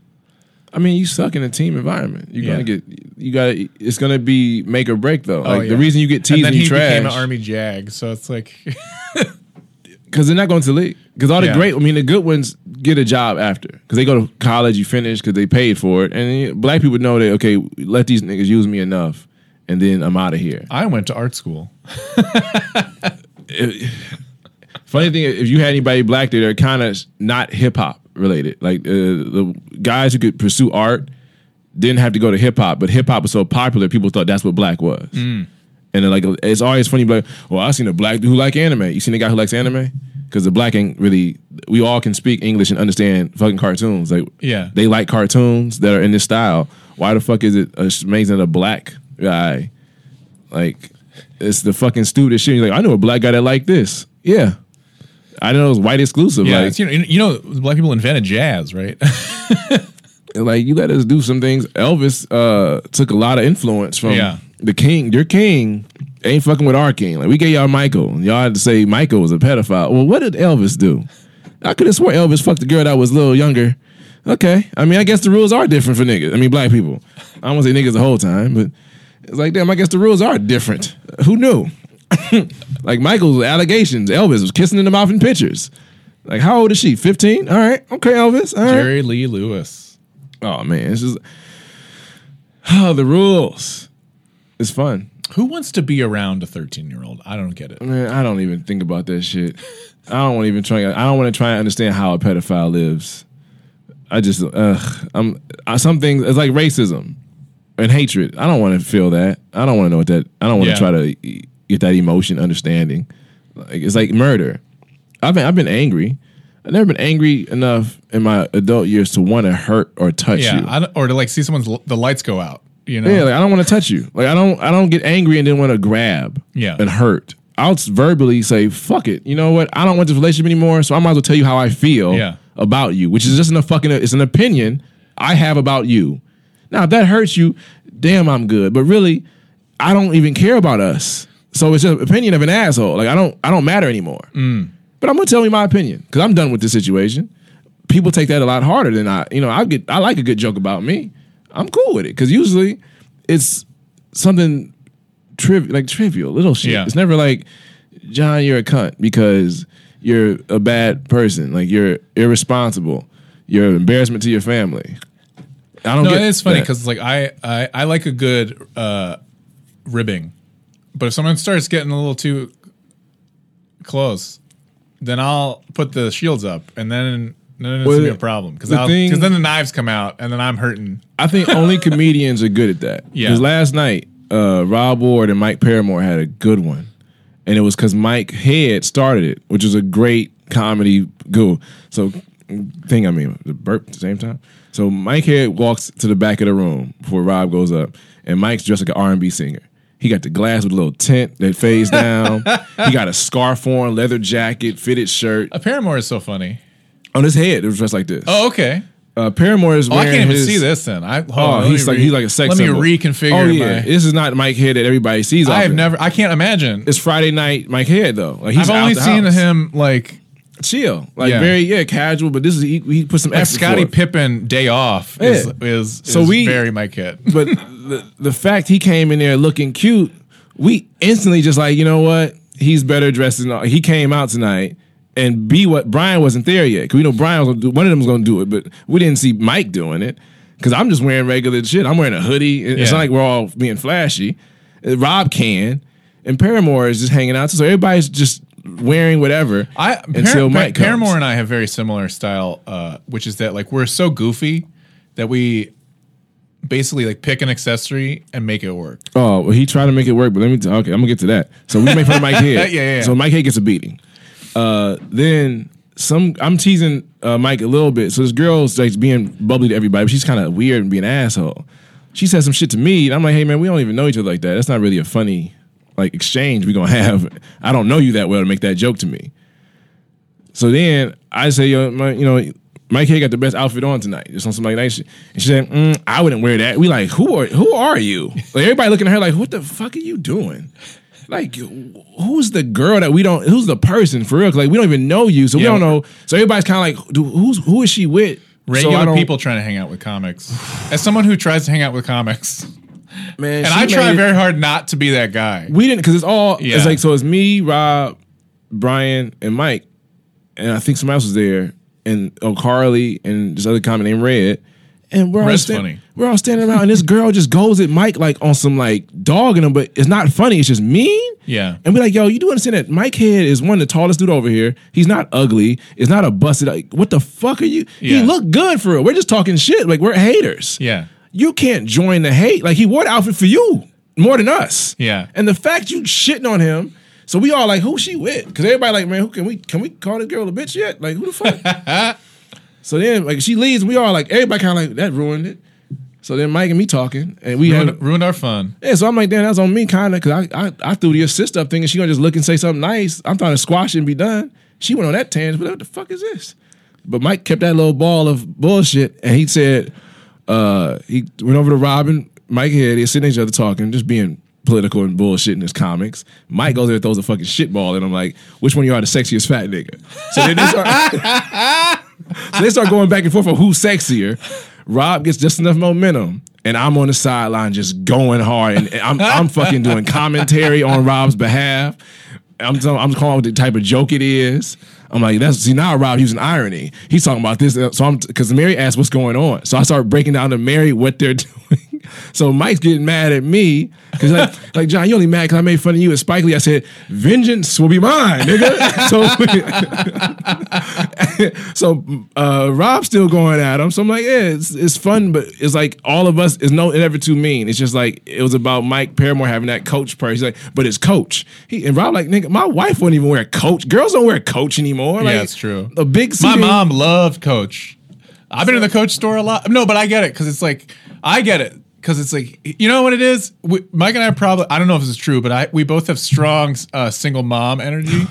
I mean, you suck in a team environment. You're Yeah. gonna get. You got. to It's gonna be make or break though. Like Oh, yeah. the reason you get And teased then and you he trash became an army jag, so it's like <laughs> because they're not going to the league. Because all the Yeah. great, I mean, the good ones get a job after because they go to college, you finish because they paid for it, and black people know that okay, let these niggas use me enough, and then I'm out of here. I went to art school. Funny thing, if you had anybody black there, they're kind of not hip hop related. Like uh, the guys who could pursue art didn't have to go to hip hop, but hip hop was so popular, people thought that's what black was. And then like it's always funny, like, well, I seen a black dude who like anime. You seen a guy who likes anime? Because the black ain't really. We all can speak English and understand fucking cartoons. Like, Yeah. they like cartoons that are in this style. Why the fuck is it amazing that a black guy like it's the fucking stupidest shit? You're like, I know a black guy that like this. Yeah, I know it was white exclusive. Yeah, like, it's, you know, you know, black people invented jazz, right? <laughs> like you let us do some things. Elvis uh, took a lot of influence from Yeah. The king. Your king ain't fucking with our king. Like we gave y'all Michael, and y'all had to say Michael was a pedophile. Well, what did Elvis do? I could have swore Elvis fucked a girl that was a little younger. Okay, I mean, I guess the rules are different for niggas. I mean, black people. I don't want to say niggas the whole time, but it's like, damn, I guess the rules are different. Who knew? <laughs> like Michael's allegations, Elvis was kissing in the mouth in pictures. Like, how old is she? Fifteen. All right, okay, Elvis. All right. Jerry Lee Lewis. Oh man, it's just oh <sighs> the rules. It's fun. Who wants to be around a 13 year old? I don't get it. Man, I don't even think about that shit. <laughs> I don't want to even try. I don't want to try and understand how a pedophile lives. I just, ugh, I'm I, some things. It's like racism and hatred. I don't want to feel that. I don't want to know what that. I don't want to try to get that emotion, understanding. Like it's like murder. I've been I've been angry. I've never been angry enough in my adult years to want to hurt or touch Yeah, you. Or to like see someone's the lights go out. You know, Yeah, like I don't want to touch you. Like I don't I don't get angry and then want to grab Yeah. and hurt. I'll verbally say, fuck it. You know what? I don't want this relationship anymore, so I might as well tell you how I feel Yeah. about you, which is just a fucking it's an opinion I have about you. Now, if that hurts you, damn, I'm good. But really, I don't even care about us. So it's just an opinion of an asshole. Like I don't I don't matter anymore. Mm. But I'm gonna tell you my opinion because I'm done with this situation. People take that a lot harder than I. You know, I get I like a good joke about me. I'm cool with it because usually it's something trivial, like trivial, little shit. Yeah. It's never like John, you're a cunt because you're a bad person. Like you're irresponsible. You're an embarrassment to your family. I don't no, it's funny because like I, I I like a good uh, ribbing, but if someone starts getting a little too close, then I'll put the shields up, and then then it's Well, gonna be a problem because the then the knives come out, and then I'm hurting. I think only comedians are good at that. <laughs> Yeah. Because last night, uh, Rob Ward and Mike Paramore had a good one, and it was because Mike Head started it, which is a great comedy go. So, thing I mean, the burp at the same time. So Mike Head walks to the back of the room before Rob goes up, and Mike's dressed like an R and B singer. He got the glass with a little tint that fades down. <laughs> he got a scarf on, leather jacket, fitted shirt. A Paramore is so funny. On his head, it was dressed like this. Oh, okay. Uh, Paramore is Oh, I wearing can't even his- see this. Then I hold Oh, on, let he's me like re- he's like a sex Let symbol. me reconfigure. Oh yeah, my, this is not Mike Head that everybody sees. I have often. never. I can't imagine. It's Friday night Mike Head though. Like he's I've only the seen house. him like chill, like Yeah. very yeah casual. But this is he, he put some like effort Scottie forth. Pippen day off is Yeah. is, So is we- very my kid. <laughs> but the the fact he came in there looking cute, we instantly just like you know what he's better dressed than he came out tonight. And B, what Brian wasn't there yet because we know Brian was gonna do, one of them was going to do it, but we didn't see Mike doing it because I'm just wearing regular shit. I'm wearing a hoodie. It's Yeah. not like we're all being flashy. Uh, Rob can, and Paramore is just hanging out, so everybody's just wearing whatever I until Par- Mike comes. Paramore and I have very similar style, uh, which is that like we're so goofy that we basically like pick an accessory and make it work. Oh, well, he tried to make it work, but let me. T- okay, I'm gonna get to that. So we make fun of Mike Head. <laughs> Yeah, yeah, yeah. So Mike Head gets a beating. Uh, then some. I'm teasing uh, Mike a little bit. So this girl's like being bubbly to everybody, but she's kind of weird and being an asshole. She said some shit to me, and I'm like, "Hey man, we don't even know each other like that. That's not really a funny like exchange we're gonna <laughs> have. I don't know you that well to make that joke to me." So then I say, "Yo, my, you know, Mike Head got the best outfit on tonight. Just on some like nice shit. And she said, mm, I wouldn't wear that. We like, who are who are you? Like everybody looking at her like, what the fuck are you doing? Like, who's the girl that we don't? Who's the person for real? 'Cause, Like, we don't even know you, so we don't know. So everybody's kind of like, who's who is she with? So Regular don't- people trying to hang out with comics. As someone who tries to hang out with comics, <laughs> man. and I try made very hard not to be that guy. We didn't because it's all Yeah. it's like so it's me, Rob, Brian, and Mike, and I think somebody else was there, and oh Carly and this other comic named Red, and we're all Red's stand- funny. we're all standing around, and this girl just goes at Mike like on some like dogging him, but it's not funny. It's just mean. Yeah. And we're like, yo, you do understand that Mike Head is one of the tallest dude over here. He's not ugly. It's not a busted. Like, what the fuck are you? Yeah. He looked good for it. We're just talking shit. Like we're haters Yeah. you can't join the hate. Like he wore the outfit for you more than us. Yeah. And the fact you shitting on him, so we all like, who she with? Because everybody like, man, who can we can we call this girl a bitch yet? Like who the fuck? <laughs> so then like she leaves, we all like everybody kind of like that ruined it. So then Mike and me talking, and we had Ruined, ruined our fun. yeah. So I'm like, damn, that's on me kind of because I, I I threw the assist up thing, and she gonna just look and say something nice. I'm trying to squash it and be done. She went on that tangent, but what the fuck is this? But Mike kept that little ball of bullshit, and he said, uh, he went over to Robin, Mike here, they're sitting each other talking, just being political and bullshit in his comics. Mike goes there and throws a fucking shit ball, and I'm like, which one of you are the sexiest fat nigga? So then they start, <laughs> so they start going back and forth on who's sexier. Rob gets just enough momentum, and I'm on the sideline just going hard, and, I'm I'm fucking doing commentary on Rob's behalf. I'm telling, I'm calling the type of joke it is. I'm like, that's see now Rob using irony. He's talking about this, uh, so I'm because Mary asked what's going on, so I start breaking down to Mary what they're <laughs> doing. So Mike's getting mad at me because like, <laughs> like John, you only mad because I made fun of you at Spike Lee. I said, vengeance will be mine, nigga. <laughs> so <laughs> so uh, Rob's still going at him. So I'm like, yeah, it's, it's fun, but it's like all of us is no never too mean. It's just like it was about Mike Paramore having that coach person. He's like, but it's coach. He and Rob like, nigga, my wife wouldn't even wear a coach. Girls don't wear a coach anymore. Like, yeah, it's true. A big My mom loved Coach. I've been in the Coach store a lot. No, but I get it because it's like I get it because it's like you know what it is. We, Mike and I probably I don't know if this is true, but I we both have strong uh, single mom energy.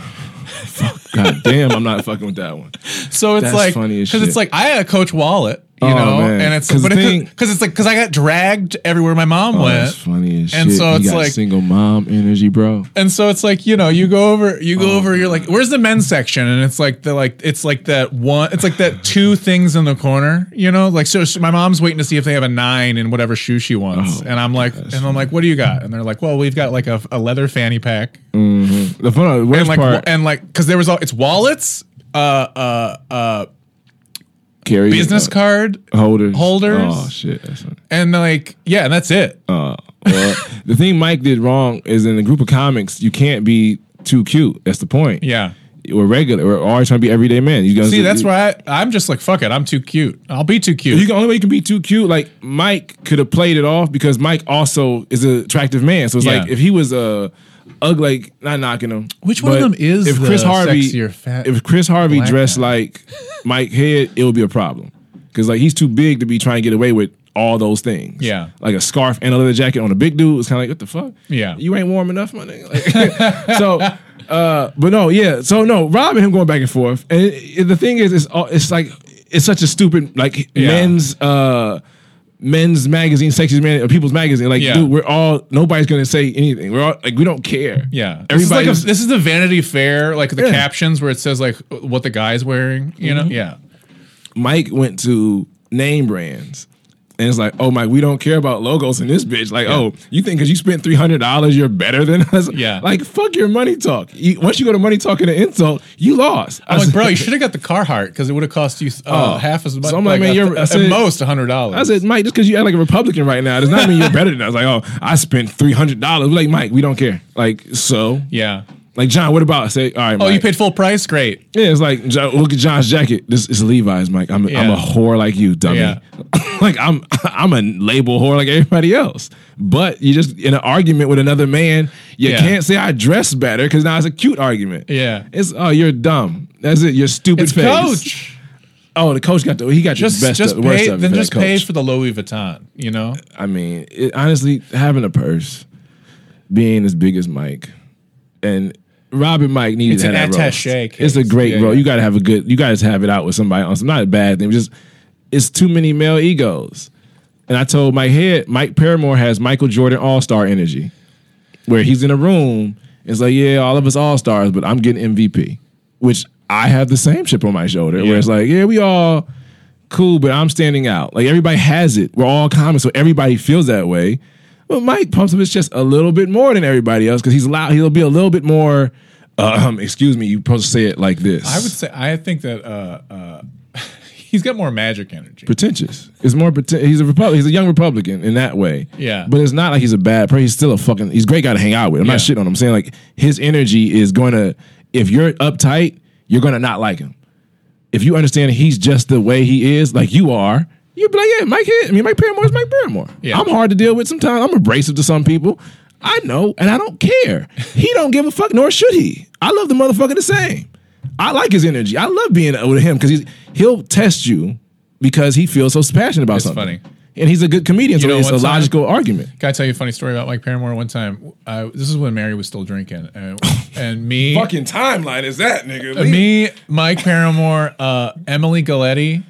<laughs> God damn, I'm not fucking with that one. So it's That's like because it's like I had a Coach wallet, you Oh, know, man. and it's 'Cause but the thing- because it's like because I got dragged everywhere my mom Oh, went. that's funny as And shit. so it's like- single mom energy, bro. And so it's like you know you go over you go Oh, over you're like where's the men's section and it's like the like it's like that one it's like that two things in the corner you know like so my mom's waiting to see if they have a nine in whatever shoe she wants Oh, and I'm like and I'm like what do you got and they're like well we've got like a, a leather fanny pack The fun, the worst and like part, and like because there was all it's wallets uh uh uh carry business uh, card holders. holders. Oh shit, and like yeah and that's it Uh, well, <laughs> the thing Mike did wrong is in a group of comics, you can't be too cute. That's the point. yeah. We're regular. We're always trying to be everyday men. You guys See, that's why I, I'm just like, fuck it. I'm too cute. I'll be too cute. You can only way you can be too cute. Like Mike could have played it off because Mike also is an attractive man. So it's Yeah. like if he was a ugly, like not knocking him. Which one of them is if Chris Harvey? sexier fat if Chris Harvey dressed guy? like Mike Head, it would be a problem because like he's too big to be trying to get away with all those things. Yeah. like a scarf and a leather jacket on a big dude. It's kind of like what the fuck. Yeah. you ain't warm enough, my nigga. Like, <laughs> so. Uh, but no, yeah. So no, Rob and him going back and forth, and it, it- the thing is, it's all, it's like it's such a stupid like Yeah. men's uh men's magazine, sexiest man, or people's magazine. Like, Yeah. dude, we're all nobody's gonna say anything. We're all like, we don't care. Yeah, this is like everybody. a, this is the Vanity Fair, like the Yeah. Mm-hmm. captions where it says like what the guy's wearing. You know, yeah, Mike went to name brands. And it's like, oh Mike, we don't care about logos in this bitch. Like, oh, you think because you spent three hundred dollars, you're better than <laughs> us? Yeah. Like, fuck your money talk. You, once you go to money talk and an insult, you lost. I I'm like, bro, you <laughs> should have got the Carhartt because it would have cost you uh, Oh. half as much. So I'm like, man, you're- at, said- most a hundred dollars. I said, Mike, just because you act like a Republican right now does not mean you're better than us. Like, oh, I spent three hundred dollars. Like, Mike, we don't care. Like, so, yeah. Like, John, what about? I say, all right, Oh, you paid full price? Great. Yeah, it's like John, look at John's jacket. This is Levi's, Mike. I'm, I'm a whore like you, dummy. Yeah. <laughs> like I'm <laughs> I'm a label whore like everybody else. But you just in an argument with another man, you Yeah. can't say I dress better because now it's a cute argument. Yeah. It's oh you're dumb. That's it. You're stupid It's face. Coach. Oh, the coach got the he got Just best just of, pay then just pay for the Louis Vuitton. You know. I mean, it, honestly, having a purse, being as big as Mike, and Rob and Mike needed It's to an have that attaché It's a great Yeah, bro. yeah. You got to have a good. You got to have it out with somebody else. It's not a bad thing. Just it's too many male egos. And I told Mike Head, Mike Paramore has Michael Jordan All Star energy, where he's in a room. It's like, yeah, all of us all stars, but I'm getting MVP, which I have the same chip on my shoulder. Yeah. Where it's like, yeah, we all cool, but I'm standing out. Like everybody has it. We're all common, so everybody feels that way. But Mike pumps up his chest a little bit more than everybody else because he's loud. He'll be a little bit more. Um, excuse me, you supposed to say it like this. I would say I think that uh, uh, <laughs> he's got more magic energy. pretentious. It's more preten- he's a Republican. He's a young Republican in that way. Yeah. but it's not like he's a bad person. He's still a fucking. He's a great guy to hang out with. I'm not Yeah. shitting on him. I'm saying like his energy is going to. If you're uptight, you're going to not like him. If you understand he's just the way he is, like you are, you'd be like, yeah, Mike. Head- I mean, Mike Paramore is Mike Paramore. Yeah. I'm hard to deal with sometimes. I'm abrasive to some people. I know, and I don't care. He don't give a fuck, nor should he. I love the motherfucker the same. I like his energy. I love being with him because he's he'll test you because he feels so passionate about It's something. funny. and he's a good comedian, so know, it's a time- logical argument. Can I tell you a funny story about Mike Paramore? One time, uh, this is when Mary was still drinking, and, <laughs> and me, fucking timeline is that, nigga? Uh, me, Mike Paramore, uh, Emily Galetti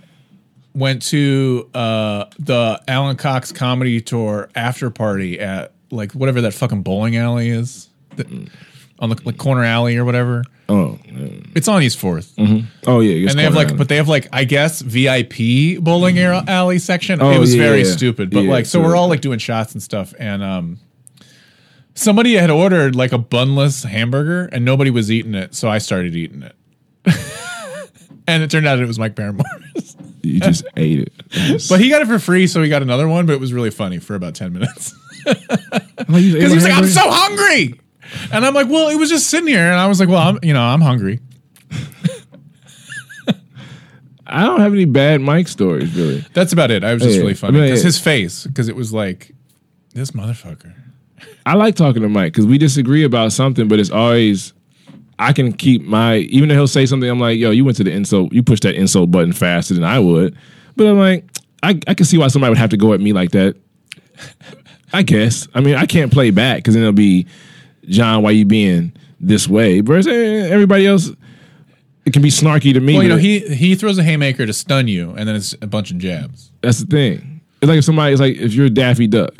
went to uh, the Alan Cox comedy tour after party at like whatever that fucking bowling alley is the- on the like, corner alley or whatever. Oh, It's on East 4th oh yeah, and they have like, but they have like, I guess VIP bowling ar- alley section. Oh, it was yeah, very yeah. stupid, but Yeah, like, so we're all like doing shots and stuff, and um, somebody had ordered like a bunless hamburger, and nobody was eating it, so I started eating it, <laughs> and it turned out it was Mike Paramore, <laughs> you just <laughs> ate it. but he got it for free, so he got another one, but it was really funny for about ten minutes because <laughs> he was like, "I'm so hungry," and I'm like, "Well, it was just sitting here," and I was like, "Well, I'm, you know, I'm hungry." I don't have any bad Mike stories really. That's about it. I was just Yeah, really funny I mean, because yeah. his face, because it was like this motherfucker. I like talking to Mike because we disagree about something, but it's always I can keep my even though he'll say something, I'm like, yo, you went to the insult, you pushed that insult button faster than I would. But I'm like, I, I can see why somebody would have to go at me like that. I guess. I mean, I can't play back because then it'll be John, why you being this way? Versus everybody else, it can be snarky to me. Well, you know, he he throws a haymaker to stun you, and then it's a bunch of jabs. that's the thing. It's like if somebody, it's like if you're Daffy Duck,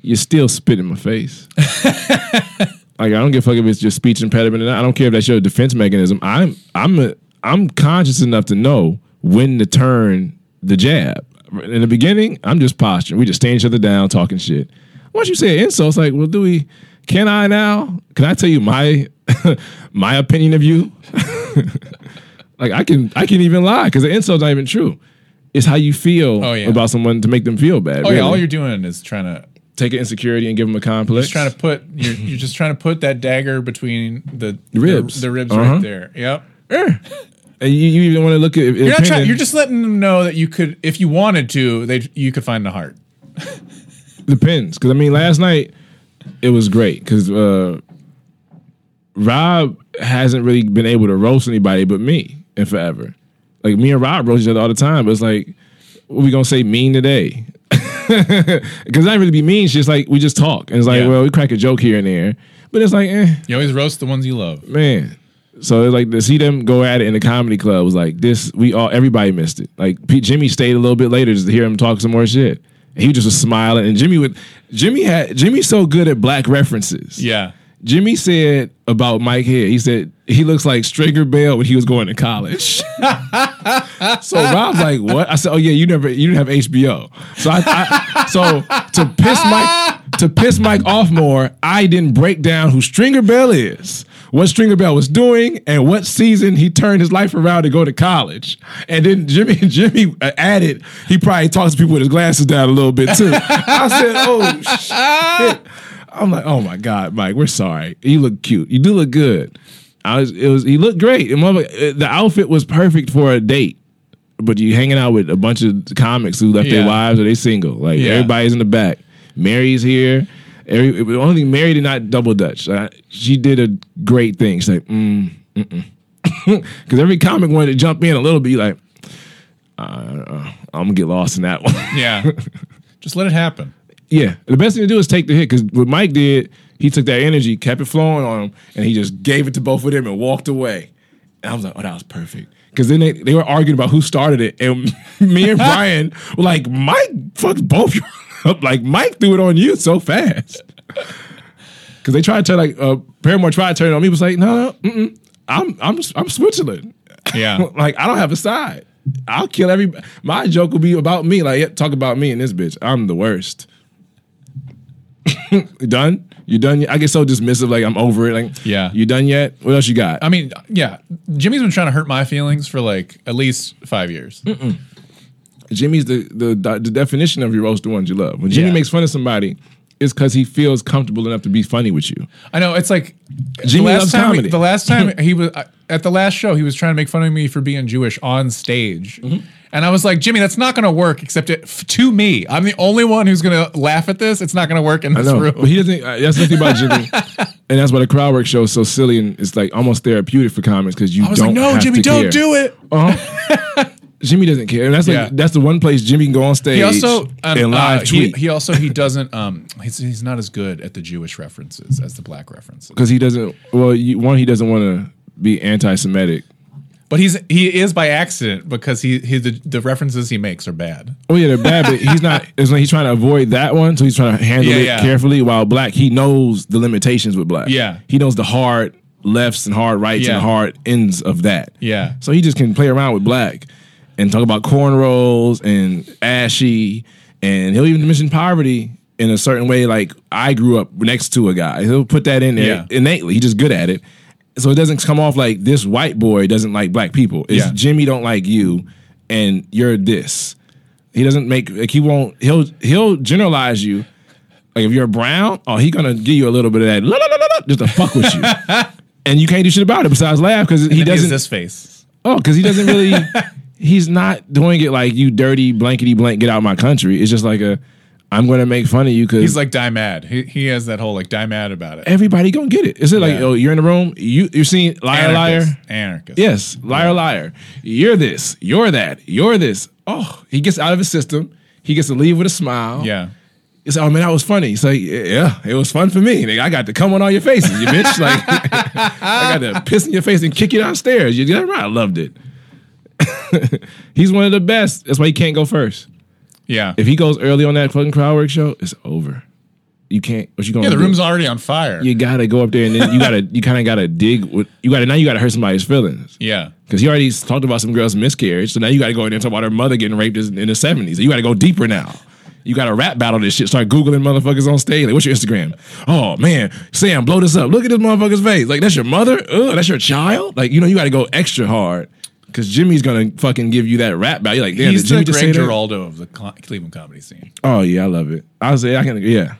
you're still spit in my face. <laughs> like I don't give a fuck if it's just speech impediment. I don't care if that's your defense mechanism. I'm I'm a, I'm conscious enough to know when to turn the jab. In the beginning, I'm just posturing. We just stand each other down, talking shit. Once you say an insult, it's like, well, do we? Can I now? Can I tell you my <laughs> my opinion of you? <laughs> like I can I can even lie because the insult's not even true. It's how you feel Oh, yeah. about someone to make them feel bad. Oh yeah, all you're doing is trying to take an insecurity and give them a complex. just trying to put you're you're just trying to put that dagger between the Ribs. the, the ribs Uh-huh. right there. Yep. And you, you even want to look at. You're not trying. You're just letting them know that you could, if you wanted to, they you could find the heart. <laughs> depends because I mean, last night it was great because uh, Rob hasn't really been able to roast anybody but me in forever. Like me and Rob roast each other all the time, but it's like, what we gonna say mean today? <laughs> Because not really be mean. It's just like we just talk, and it's like, Yeah. well, we crack a joke here and there, but it's like, eh, You always roast the ones you love. man. So it's like to see them go at it in the comedy club was like this. We all everybody missed it. Like Pete, Jimmy stayed a little bit later just to hear him talk some more shit. And he just was smiling, and Jimmy would. Jimmy had Jimmy's so good at black references. Yeah. Jimmy said about Mike Head. He said he looks like Stringer Bell when he was going to college. <laughs> so Rob's like, "What?" I said, "Oh yeah, you never, you didn't have HBO." So I, I so to piss Mike to piss Mike off more, I didn't break down who Stringer Bell is, what Stringer Bell was doing, and what season he turned his life around to go to college. And then Jimmy <laughs> Jimmy added, he probably talks to people with his glasses down a little bit too. I said, "Oh shit." I'm like, oh my god, Mike, we're sorry. You look cute. You do look good. I was, it was, he looked great. And mother, the outfit was perfect for a date. But you hanging out with a bunch of comics who left their wives or they single. Like Yeah. everybody's in the back. Mary's here. Every, the only thing Mary did not double dutch. Uh, she did a great thing. She's like, mm, because <laughs> every comic wanted to jump in a little bit. Like, uh, uh, I'm gonna get lost in that one. Yeah. <laughs> just let it happen. Yeah, the best thing to do is take the hit because what Mike did, He took that energy, kept it flowing on him, and he just gave it to both of them and walked away. And I was like, oh, that was perfect. Because then they, they were arguing about who started it, and <laughs> me and <laughs> Brian were like, Mike fucked both up. Like Mike threw it on you so fast. <laughs> Because they tried to like uh, Paramore tried to turn it on me. Was like, no, no, mm-mm. I'm I'm I'm Switzerland. Yeah. like I don't have a side. I'll kill every. My joke will be about me. Like yeah, talk about me and this bitch. I'm the worst. <laughs> done? You done? Yet? I get so dismissive. Like I'm over it. Like Yeah. You done yet? What else you got? I mean, yeah, Jimmy's been trying to hurt my feelings for like at least five years. Jimmy's the, the the definition of your roast the ones you love. When Jimmy Yeah. makes fun of somebody, it's because he feels comfortable enough to be funny with you. I know it's like Jimmy the last loves time. comedy. the last time <laughs> he was at the last show, he was trying to make fun of me for being Jewish on stage, Mm-hmm. And I was like, Jimmy, that's not going to work. Except it, f- to me, I'm the only one who's going to laugh at this. It's not going to work in this I know, room. but he doesn't. Uh, that's the thing about Jimmy, <laughs> and that's why the crowd work show is so silly and it's like almost therapeutic for comics because you I was don't. like, no, Jimmy, don't care. do it. Uh-huh. <laughs> Jimmy doesn't care, and that's like Yeah. that's the one place Jimmy can go on stage He also um, and live uh, he, tweet he also he doesn't um he's, he's not as good at the Jewish references as the black references. because he doesn't. Well, you, one, he doesn't want to be anti-Semitic. But he's he is by accident because he, he the, the references he makes are bad. Oh yeah, they're bad, but he's not. <laughs> It's like he's trying to avoid that one, so he's trying to handle Yeah, it yeah. carefully. While black, he knows the limitations with black. Yeah. he knows the hard lefts and hard rights Yeah. and hard ends of that. Yeah. so he just can play around with black and talk about cornrows and ashy, and he'll even mention poverty in a certain way. Like I grew up next to a guy. He'll put that in there Yeah. innately. He's just good at it. So it doesn't come off like this white boy doesn't like black people. It's Yeah. Jimmy don't like you, and you're this. He doesn't make like he won't. He'll he'll generalize you. Like if you're brown, oh, he gonna give you a little bit of that la, la, la, just to fuck with you, <laughs> and you can't do shit about it besides laugh because he then he has doesn't. this face. Oh, because he doesn't really. <laughs> he's not doing it like you dirty blankety blank get out of my country. It's just like a. I'm gonna make fun of you because He's like die mad. He, he has that whole like die mad about it. everybody gonna get it. Is it like oh you're in the room you you're seeing liar liar Anarchist. Anarchist. Yes, liar, liar. You're this. You're that. You're this. Oh, he gets out of his system. He gets to leave with a smile. Yeah. It's like, oh man, that was funny. He's like, yeah, it was fun for me. Nigga, I got to come on all your faces, you bitch. <laughs> Like, I got to piss in your face and kick you downstairs. You did right. I loved it. <laughs> He's one of the best. That's why he can't go first. Yeah. If he goes early on that fucking crowd work show, it's over. You can't. What you gonna yeah, the do? room's already on fire. You gotta go up there and then you gotta. You kind of gotta dig. With, you gotta now. You gotta hurt somebody's feelings. yeah. Because he already talked about some girl's miscarriage. So now you got to go in there and talk about her mother getting raped in the 70s. You got to go deeper now. You got to rap battle this shit. Start Googling motherfuckers on stage. Like, what's your Instagram? Oh, man. Sam, blow this up. Look at this motherfucker's face. Like, that's your mother? Ugh, that's your child? Like, you know, you got to go extra hard. Because Jimmy's to fucking give you that rap battle. You're like, damn, He's did Jimmy the just say Greg that? Giraldo of the Cl- Cleveland comedy scene. Oh, yeah, I love it. I say, I can, yeah.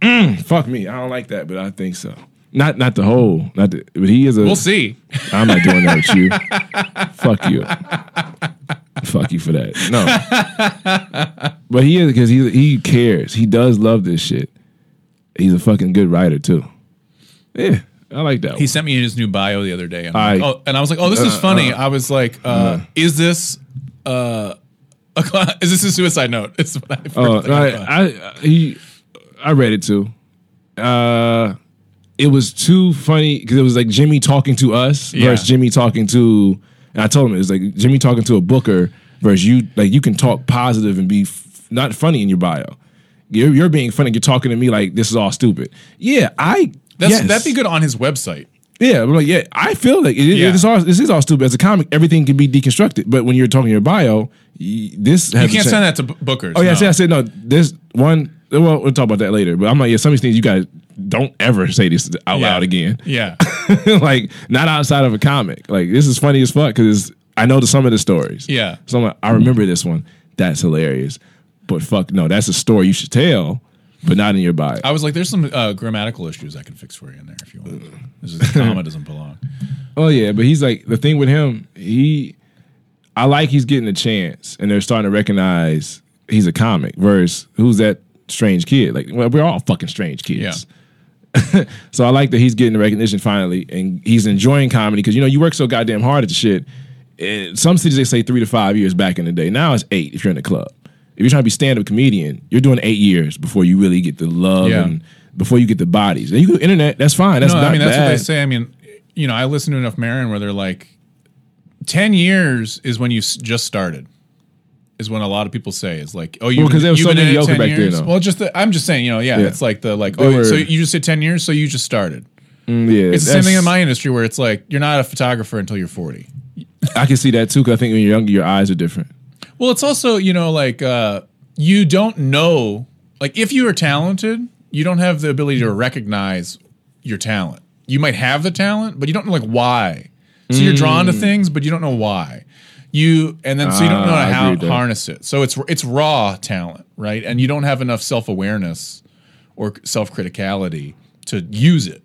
Mm, fuck me. I don't like that, but I think so. Not not the whole, not the, but he is a. We'll see. <laughs> I'm not doing that with you. <laughs> Fuck you. Fuck you for that. No. But he is because he he cares. He does love this shit. He's a fucking good writer too. Yeah, I like that. He sent me his new bio the other day. And, I- oh, and I was like, oh, this is funny. I was like, uh, is this uh, <laughs> a, is this a suicide note? It's what I, Oh, I. I, he I read it too. Uh, it was too funny because it was like Jimmy talking to us Yeah. versus Jimmy talking to. And I told him it was like Jimmy talking to a booker versus you. Like you can talk positive and be f- not funny in your bio. You're you're being funny. You're talking to me like this is all stupid. Yeah, I. That's, yes. That'd be good on his website. Yeah, like, yeah, I feel like it, it- Yeah. it's all, this is all stupid. As a comic, everything can be deconstructed. But when you're talking your bio, y- this has You can't send that to b- bookers. Oh yeah, I no. said I said no. This one. Well, we'll talk about that later. But I'm like, yeah, some of these things you guys don't ever say this out Yeah. loud again. Yeah. <laughs> like not outside of a comic. Like this is funny as fuck because I know the, some of the stories. Yeah. So I'm like, I remember this one. That's hilarious. But fuck no, that's a story you should tell, but not in your bio. I was like, there's some uh, grammatical issues I can fix for you in there if you want. This is, the comma doesn't belong. <laughs> Oh yeah, but he's like the thing with him. He, I like he's getting a chance, and they're starting to recognize he's a comic. Versus who's that strange kid? Like, well, we're all fucking strange kids. Yeah. <laughs> so I like that he's getting the recognition finally, and he's enjoying comedy because you know you work so goddamn hard at the shit. In some cities they say three to five years back in the day. Now it's eight if you're in the club. If you're trying to be stand up comedian, you're doing eight years before you really get the love Yeah. and before you get the bodies. And you go internet, that's fine. That's no, I mean that's bad. what they say. I mean, you know, I listen to enough Maron where they're like, ten years is when you s- just started. Is when a lot of people say is like, oh, you Well, 'cause there was so been in it mediocre 10 back then, years? though. Well, just the, I'm just saying, you know, yeah, Yeah. it's like the like, They oh, were- so you just said ten years, so you just started. Mm, yeah, It's the same thing in my industry where it's like you're not a photographer until you're 40. I can see that too because I think when you're younger, your eyes are different. Well, it's also, you know, like uh you don't know like if you are talented, you don't have the ability to recognize your talent. You might have the talent, but you don't know like why. So you're drawn to things, but you don't know why. You and then so you don't know Mm. Ah, how to harness it. So it's it's raw talent, right? And you don't have enough self-awareness or self-criticality to use it.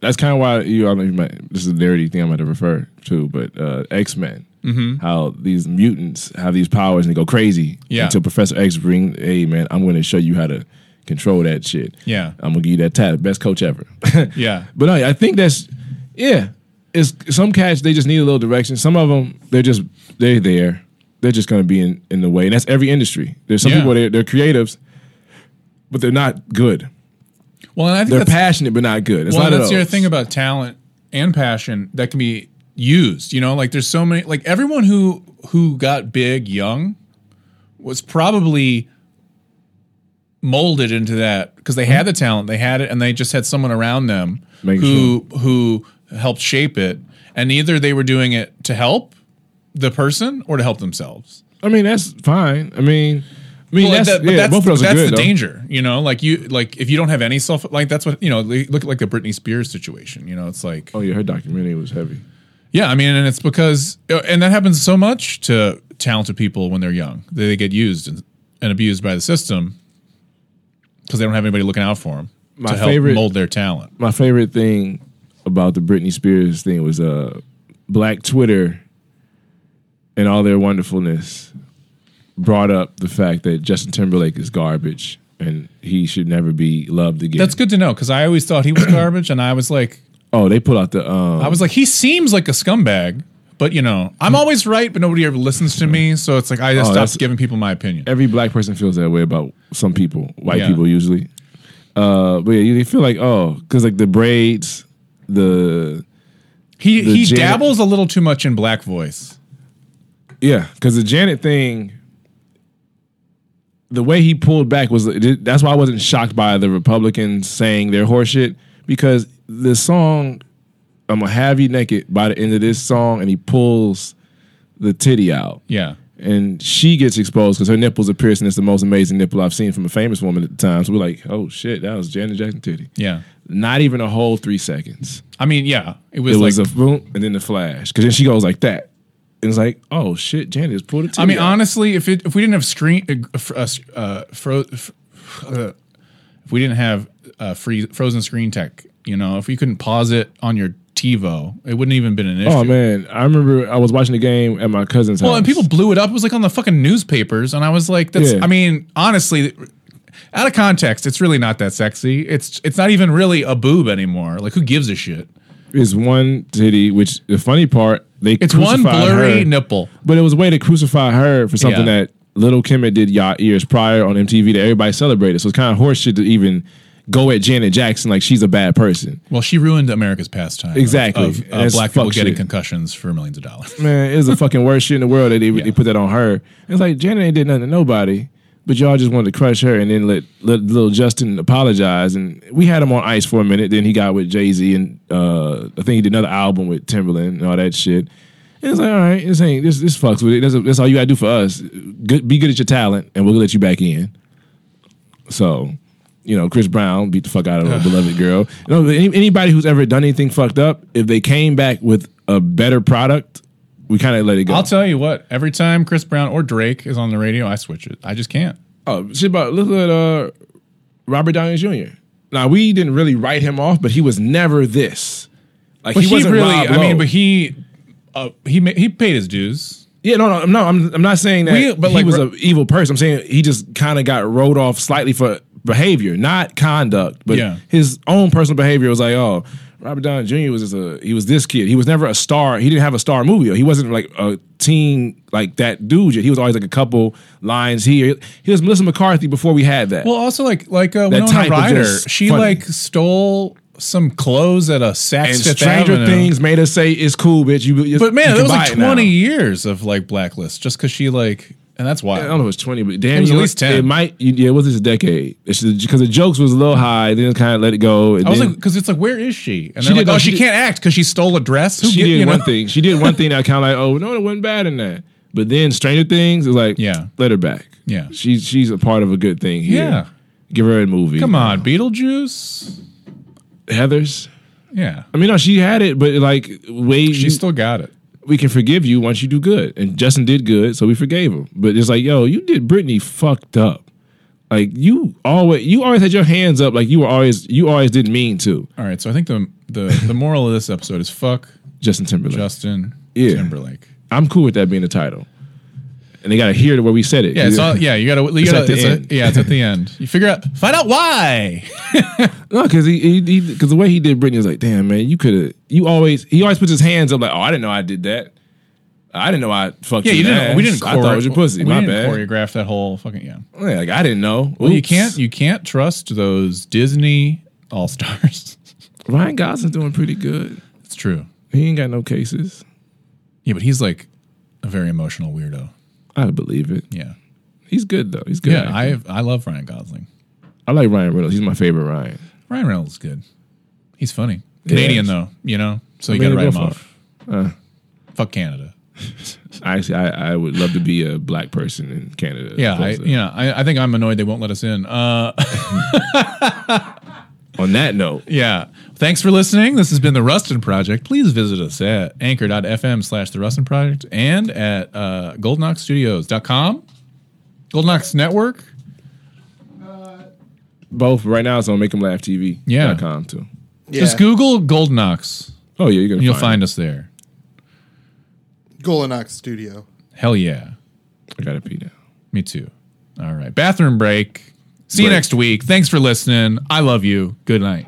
That's kind of why you. I don't know if you might. This is a nerdy thing I might have referred to, but uh, X Men. Mm-hmm. How these mutants have these powers and they go crazy. Yeah. Until Professor X bring, hey man, I'm going to show you how to control that shit. Yeah. I'm gonna give you that tat, best coach ever. <laughs> Yeah. <laughs> But no, I think that's yeah. It's some cats they just need a little direction. Some of them they're just they're there. They're just gonna be in, in the way, and that's every industry. There's some Yeah. people they're, they're creatives, but they're not good. Well, and I think They're passionate but not good. It's well, not that's the other thing about talent and passion that can be used. You know, like there's so many. Like everyone who who got big young was probably molded into that because they had the talent, they had it, and they just had someone around them Making who who helped shape it. And either they were doing it to help the person or to help themselves. I mean, that's fine. I mean, I mean, Well, that's, that- but yeah, that's, both of those that's good. the though. danger, you know. Like you, like if you don't have any self, like that's what you know. Look at like the Britney Spears situation. You know, it's like Oh yeah, her documentary was heavy. Yeah, I mean, and it's because, uh, and that happens so much to talented people when they're young. They, they get used and, and abused by the system because they don't have anybody looking out for them My to help favorite- mold their talent. My favorite thing about the Britney Spears thing was uh, Black Twitter and all their wonderfulness brought up the fact that Justin Timberlake is garbage and he should never be loved again. That's good to know because I always thought he was <clears throat> garbage, and I was like, oh, they put out the um, I was like, he seems like a scumbag, but you know, I'm always right, but nobody ever listens to me, so it's like I just Oh, that's- stopped giving people my opinion. every black person feels that way about some people, white Yeah. people usually. Uh, but yeah, you feel like oh, because like the braids, the He the he Janet- dabbles a little too much in black voice. Yeah, because the Janet thing, the way he pulled back was that's why I wasn't shocked by the Republicans saying their horseshit because the song "I'm gonna have you naked" by the end of this song, and he pulls the titty out, Yeah, and she gets exposed because her nipples are piercing. It's the most amazing nipple I've seen from a famous woman at the time. So we're like, oh shit, that was Janet Jackson titty. yeah. Not even a whole three seconds. I mean, yeah, it was It like was a boom and then the flash. Because then she goes like that. And it's like, oh shit, Janet just pulled it. titty I mean, out. honestly, if it if we didn't have screen, uh, uh, uh, fro- uh, if we didn't have uh, free frozen screen tech, you know, if you couldn't pause it on your TiVo, it wouldn't even been an oh, issue. Oh man, I remember I was watching the game at my cousin's Well, house. Well, and people blew it up. It was like on the fucking newspapers, and I was like, "That's." Yeah. I mean, honestly, out of context, it's really not that sexy. It's it's not even really a boob anymore. Like, who gives a shit? is one titty. Which the funny part, they It's one blurry her, nipple. but it was a way to crucify her for something Yeah. that Lil' Kim had did ya- years prior on MTV that everybody celebrated. So it's kind of horseshit to even go at Janet Jackson like she's a bad person. Well, she ruined America's pastime. of- Exactly. Of, uh, that's black people fuck getting concussions for millions of dollars. Man, it was the fucking worst shit in the world that they, they put that on her. It's like Janet ain't did nothing to nobody, but y'all just wanted to crush her and then let, let little Justin apologize. And we had him on ice for a minute. Then he got with Jay Z and uh, I think he did another album with Timberland and all that shit. And it's like, all right, this ain't this this fucks with it. That's, that's all you gotta do for us. Good, be good at your talent, and we'll let you back in. So, you know, Chris Brown beat the fuck out of a beloved girl. You know, any, anybody who's ever done anything fucked up, if they came back with a better product, we kind of let it go. I'll tell you what. Every time Chris Brown or Drake is on the radio, I switch it. I just can't. oh, shit about look at uh, Robert Downey Jr. Now we didn't really write him off, but he was never this. Like But he, he, wasn't really. I mean, but he. Uh, he ma- he paid his dues. Yeah, no, no, no. I'm, I'm not saying that We- but he like, was an evil person. I'm saying he just kind of got wrote off slightly for behavior, not conduct, but Yeah. his own personal behavior was like, oh, Robert Downey Jr. was just a he was this kid. He was never a star. He didn't have a star movie. He wasn't like a teen like that dude. Yet. He was always like a couple lines here. He was Melissa McCarthy before we had that. Well, also like like uh, That Winona Ryder, she funny. like stole some clothes at a Saks and Fifth Stranger Avenue. Things made us say it's cool, bitch. You, you But man, you it was like twenty years of like blacklist just because she like, and that's why I don't know if it was twenty, but damn, It was you at know least 10. It might, yeah, it was this decade because the jokes was a little high. Then kind of let it go. And I was then like, because it's like, where is she? And She they're like, oh, she she, did- can't act because she stole a dress. Who she <laughs> get- did you know? one thing. She did one thing that kind of like, oh no, it wasn't bad in that. But then Stranger Things is like, Yeah. let her back. Yeah. she's she's a part of a good thing here. Yeah. give her a movie. Come on, Beetlejuice. Heathers. Yeah, I mean, no, she had it, but like, wait, she still got it. We can forgive you once you do good. And Justin did good, so we forgave him. But it's like, yo, you did Britney fucked up. Like you always, you always had your hands up. Like you were always, you always didn't mean to. All right, so I think the the the moral of this episode is fuck Justin Timberlake. Justin Yeah. Timberlake. I'm cool with that being the title. And they got to hear it where we said it. Yeah, it's all, yeah. You gotta, you gotta at the it's a- end. yeah, it's at the end. You figure out, find out why. <laughs> No, because he because the way he did Britney was like, damn man, you could have. You always he always puts his hands up like, oh, I didn't know I did that. I didn't know I fucked. Yeah, you didn't. We didn't. I thought it was your pussy. We My didn't bad. choreograph that whole fucking yeah. Oh, yeah, like I didn't know. Well, you can't. You can't trust those Disney all stars. <laughs> Ryan Gosling's doing pretty good. it's true. He ain't got no cases. Yeah, but he's like a very emotional weirdo. I believe it. Yeah. He's good though. He's good. Yeah. I I love Ryan Gosling. I like Ryan Reynolds. He's my favorite Ryan. Ryan Reynolds is good. He's funny. Canadian though, you know. So I you got to write him off. Uh, Fuck Canada. <laughs> actually, I, I would love to be a black person in Canada. Yeah, I, Opposed you know, I, I think I'm annoyed they won't let us in. Uh, <laughs> On that note, <laughs> yeah. Thanks for listening. This has been the Rustin Project. Please visit us at anchor.fm slash the Rustin Project and at uh, goldenknoxstudios.com. Golden Network. both right now it's on Make 'em Laugh TV. Yeah. com too. Yeah. Just Google Golden Oh yeah, you're gonna and You'll find. find us there. Golden Studio. Hell yeah. I gotta pee now. Me too. All right. Bathroom break. See you next week. Thanks for listening. I love you. Good night.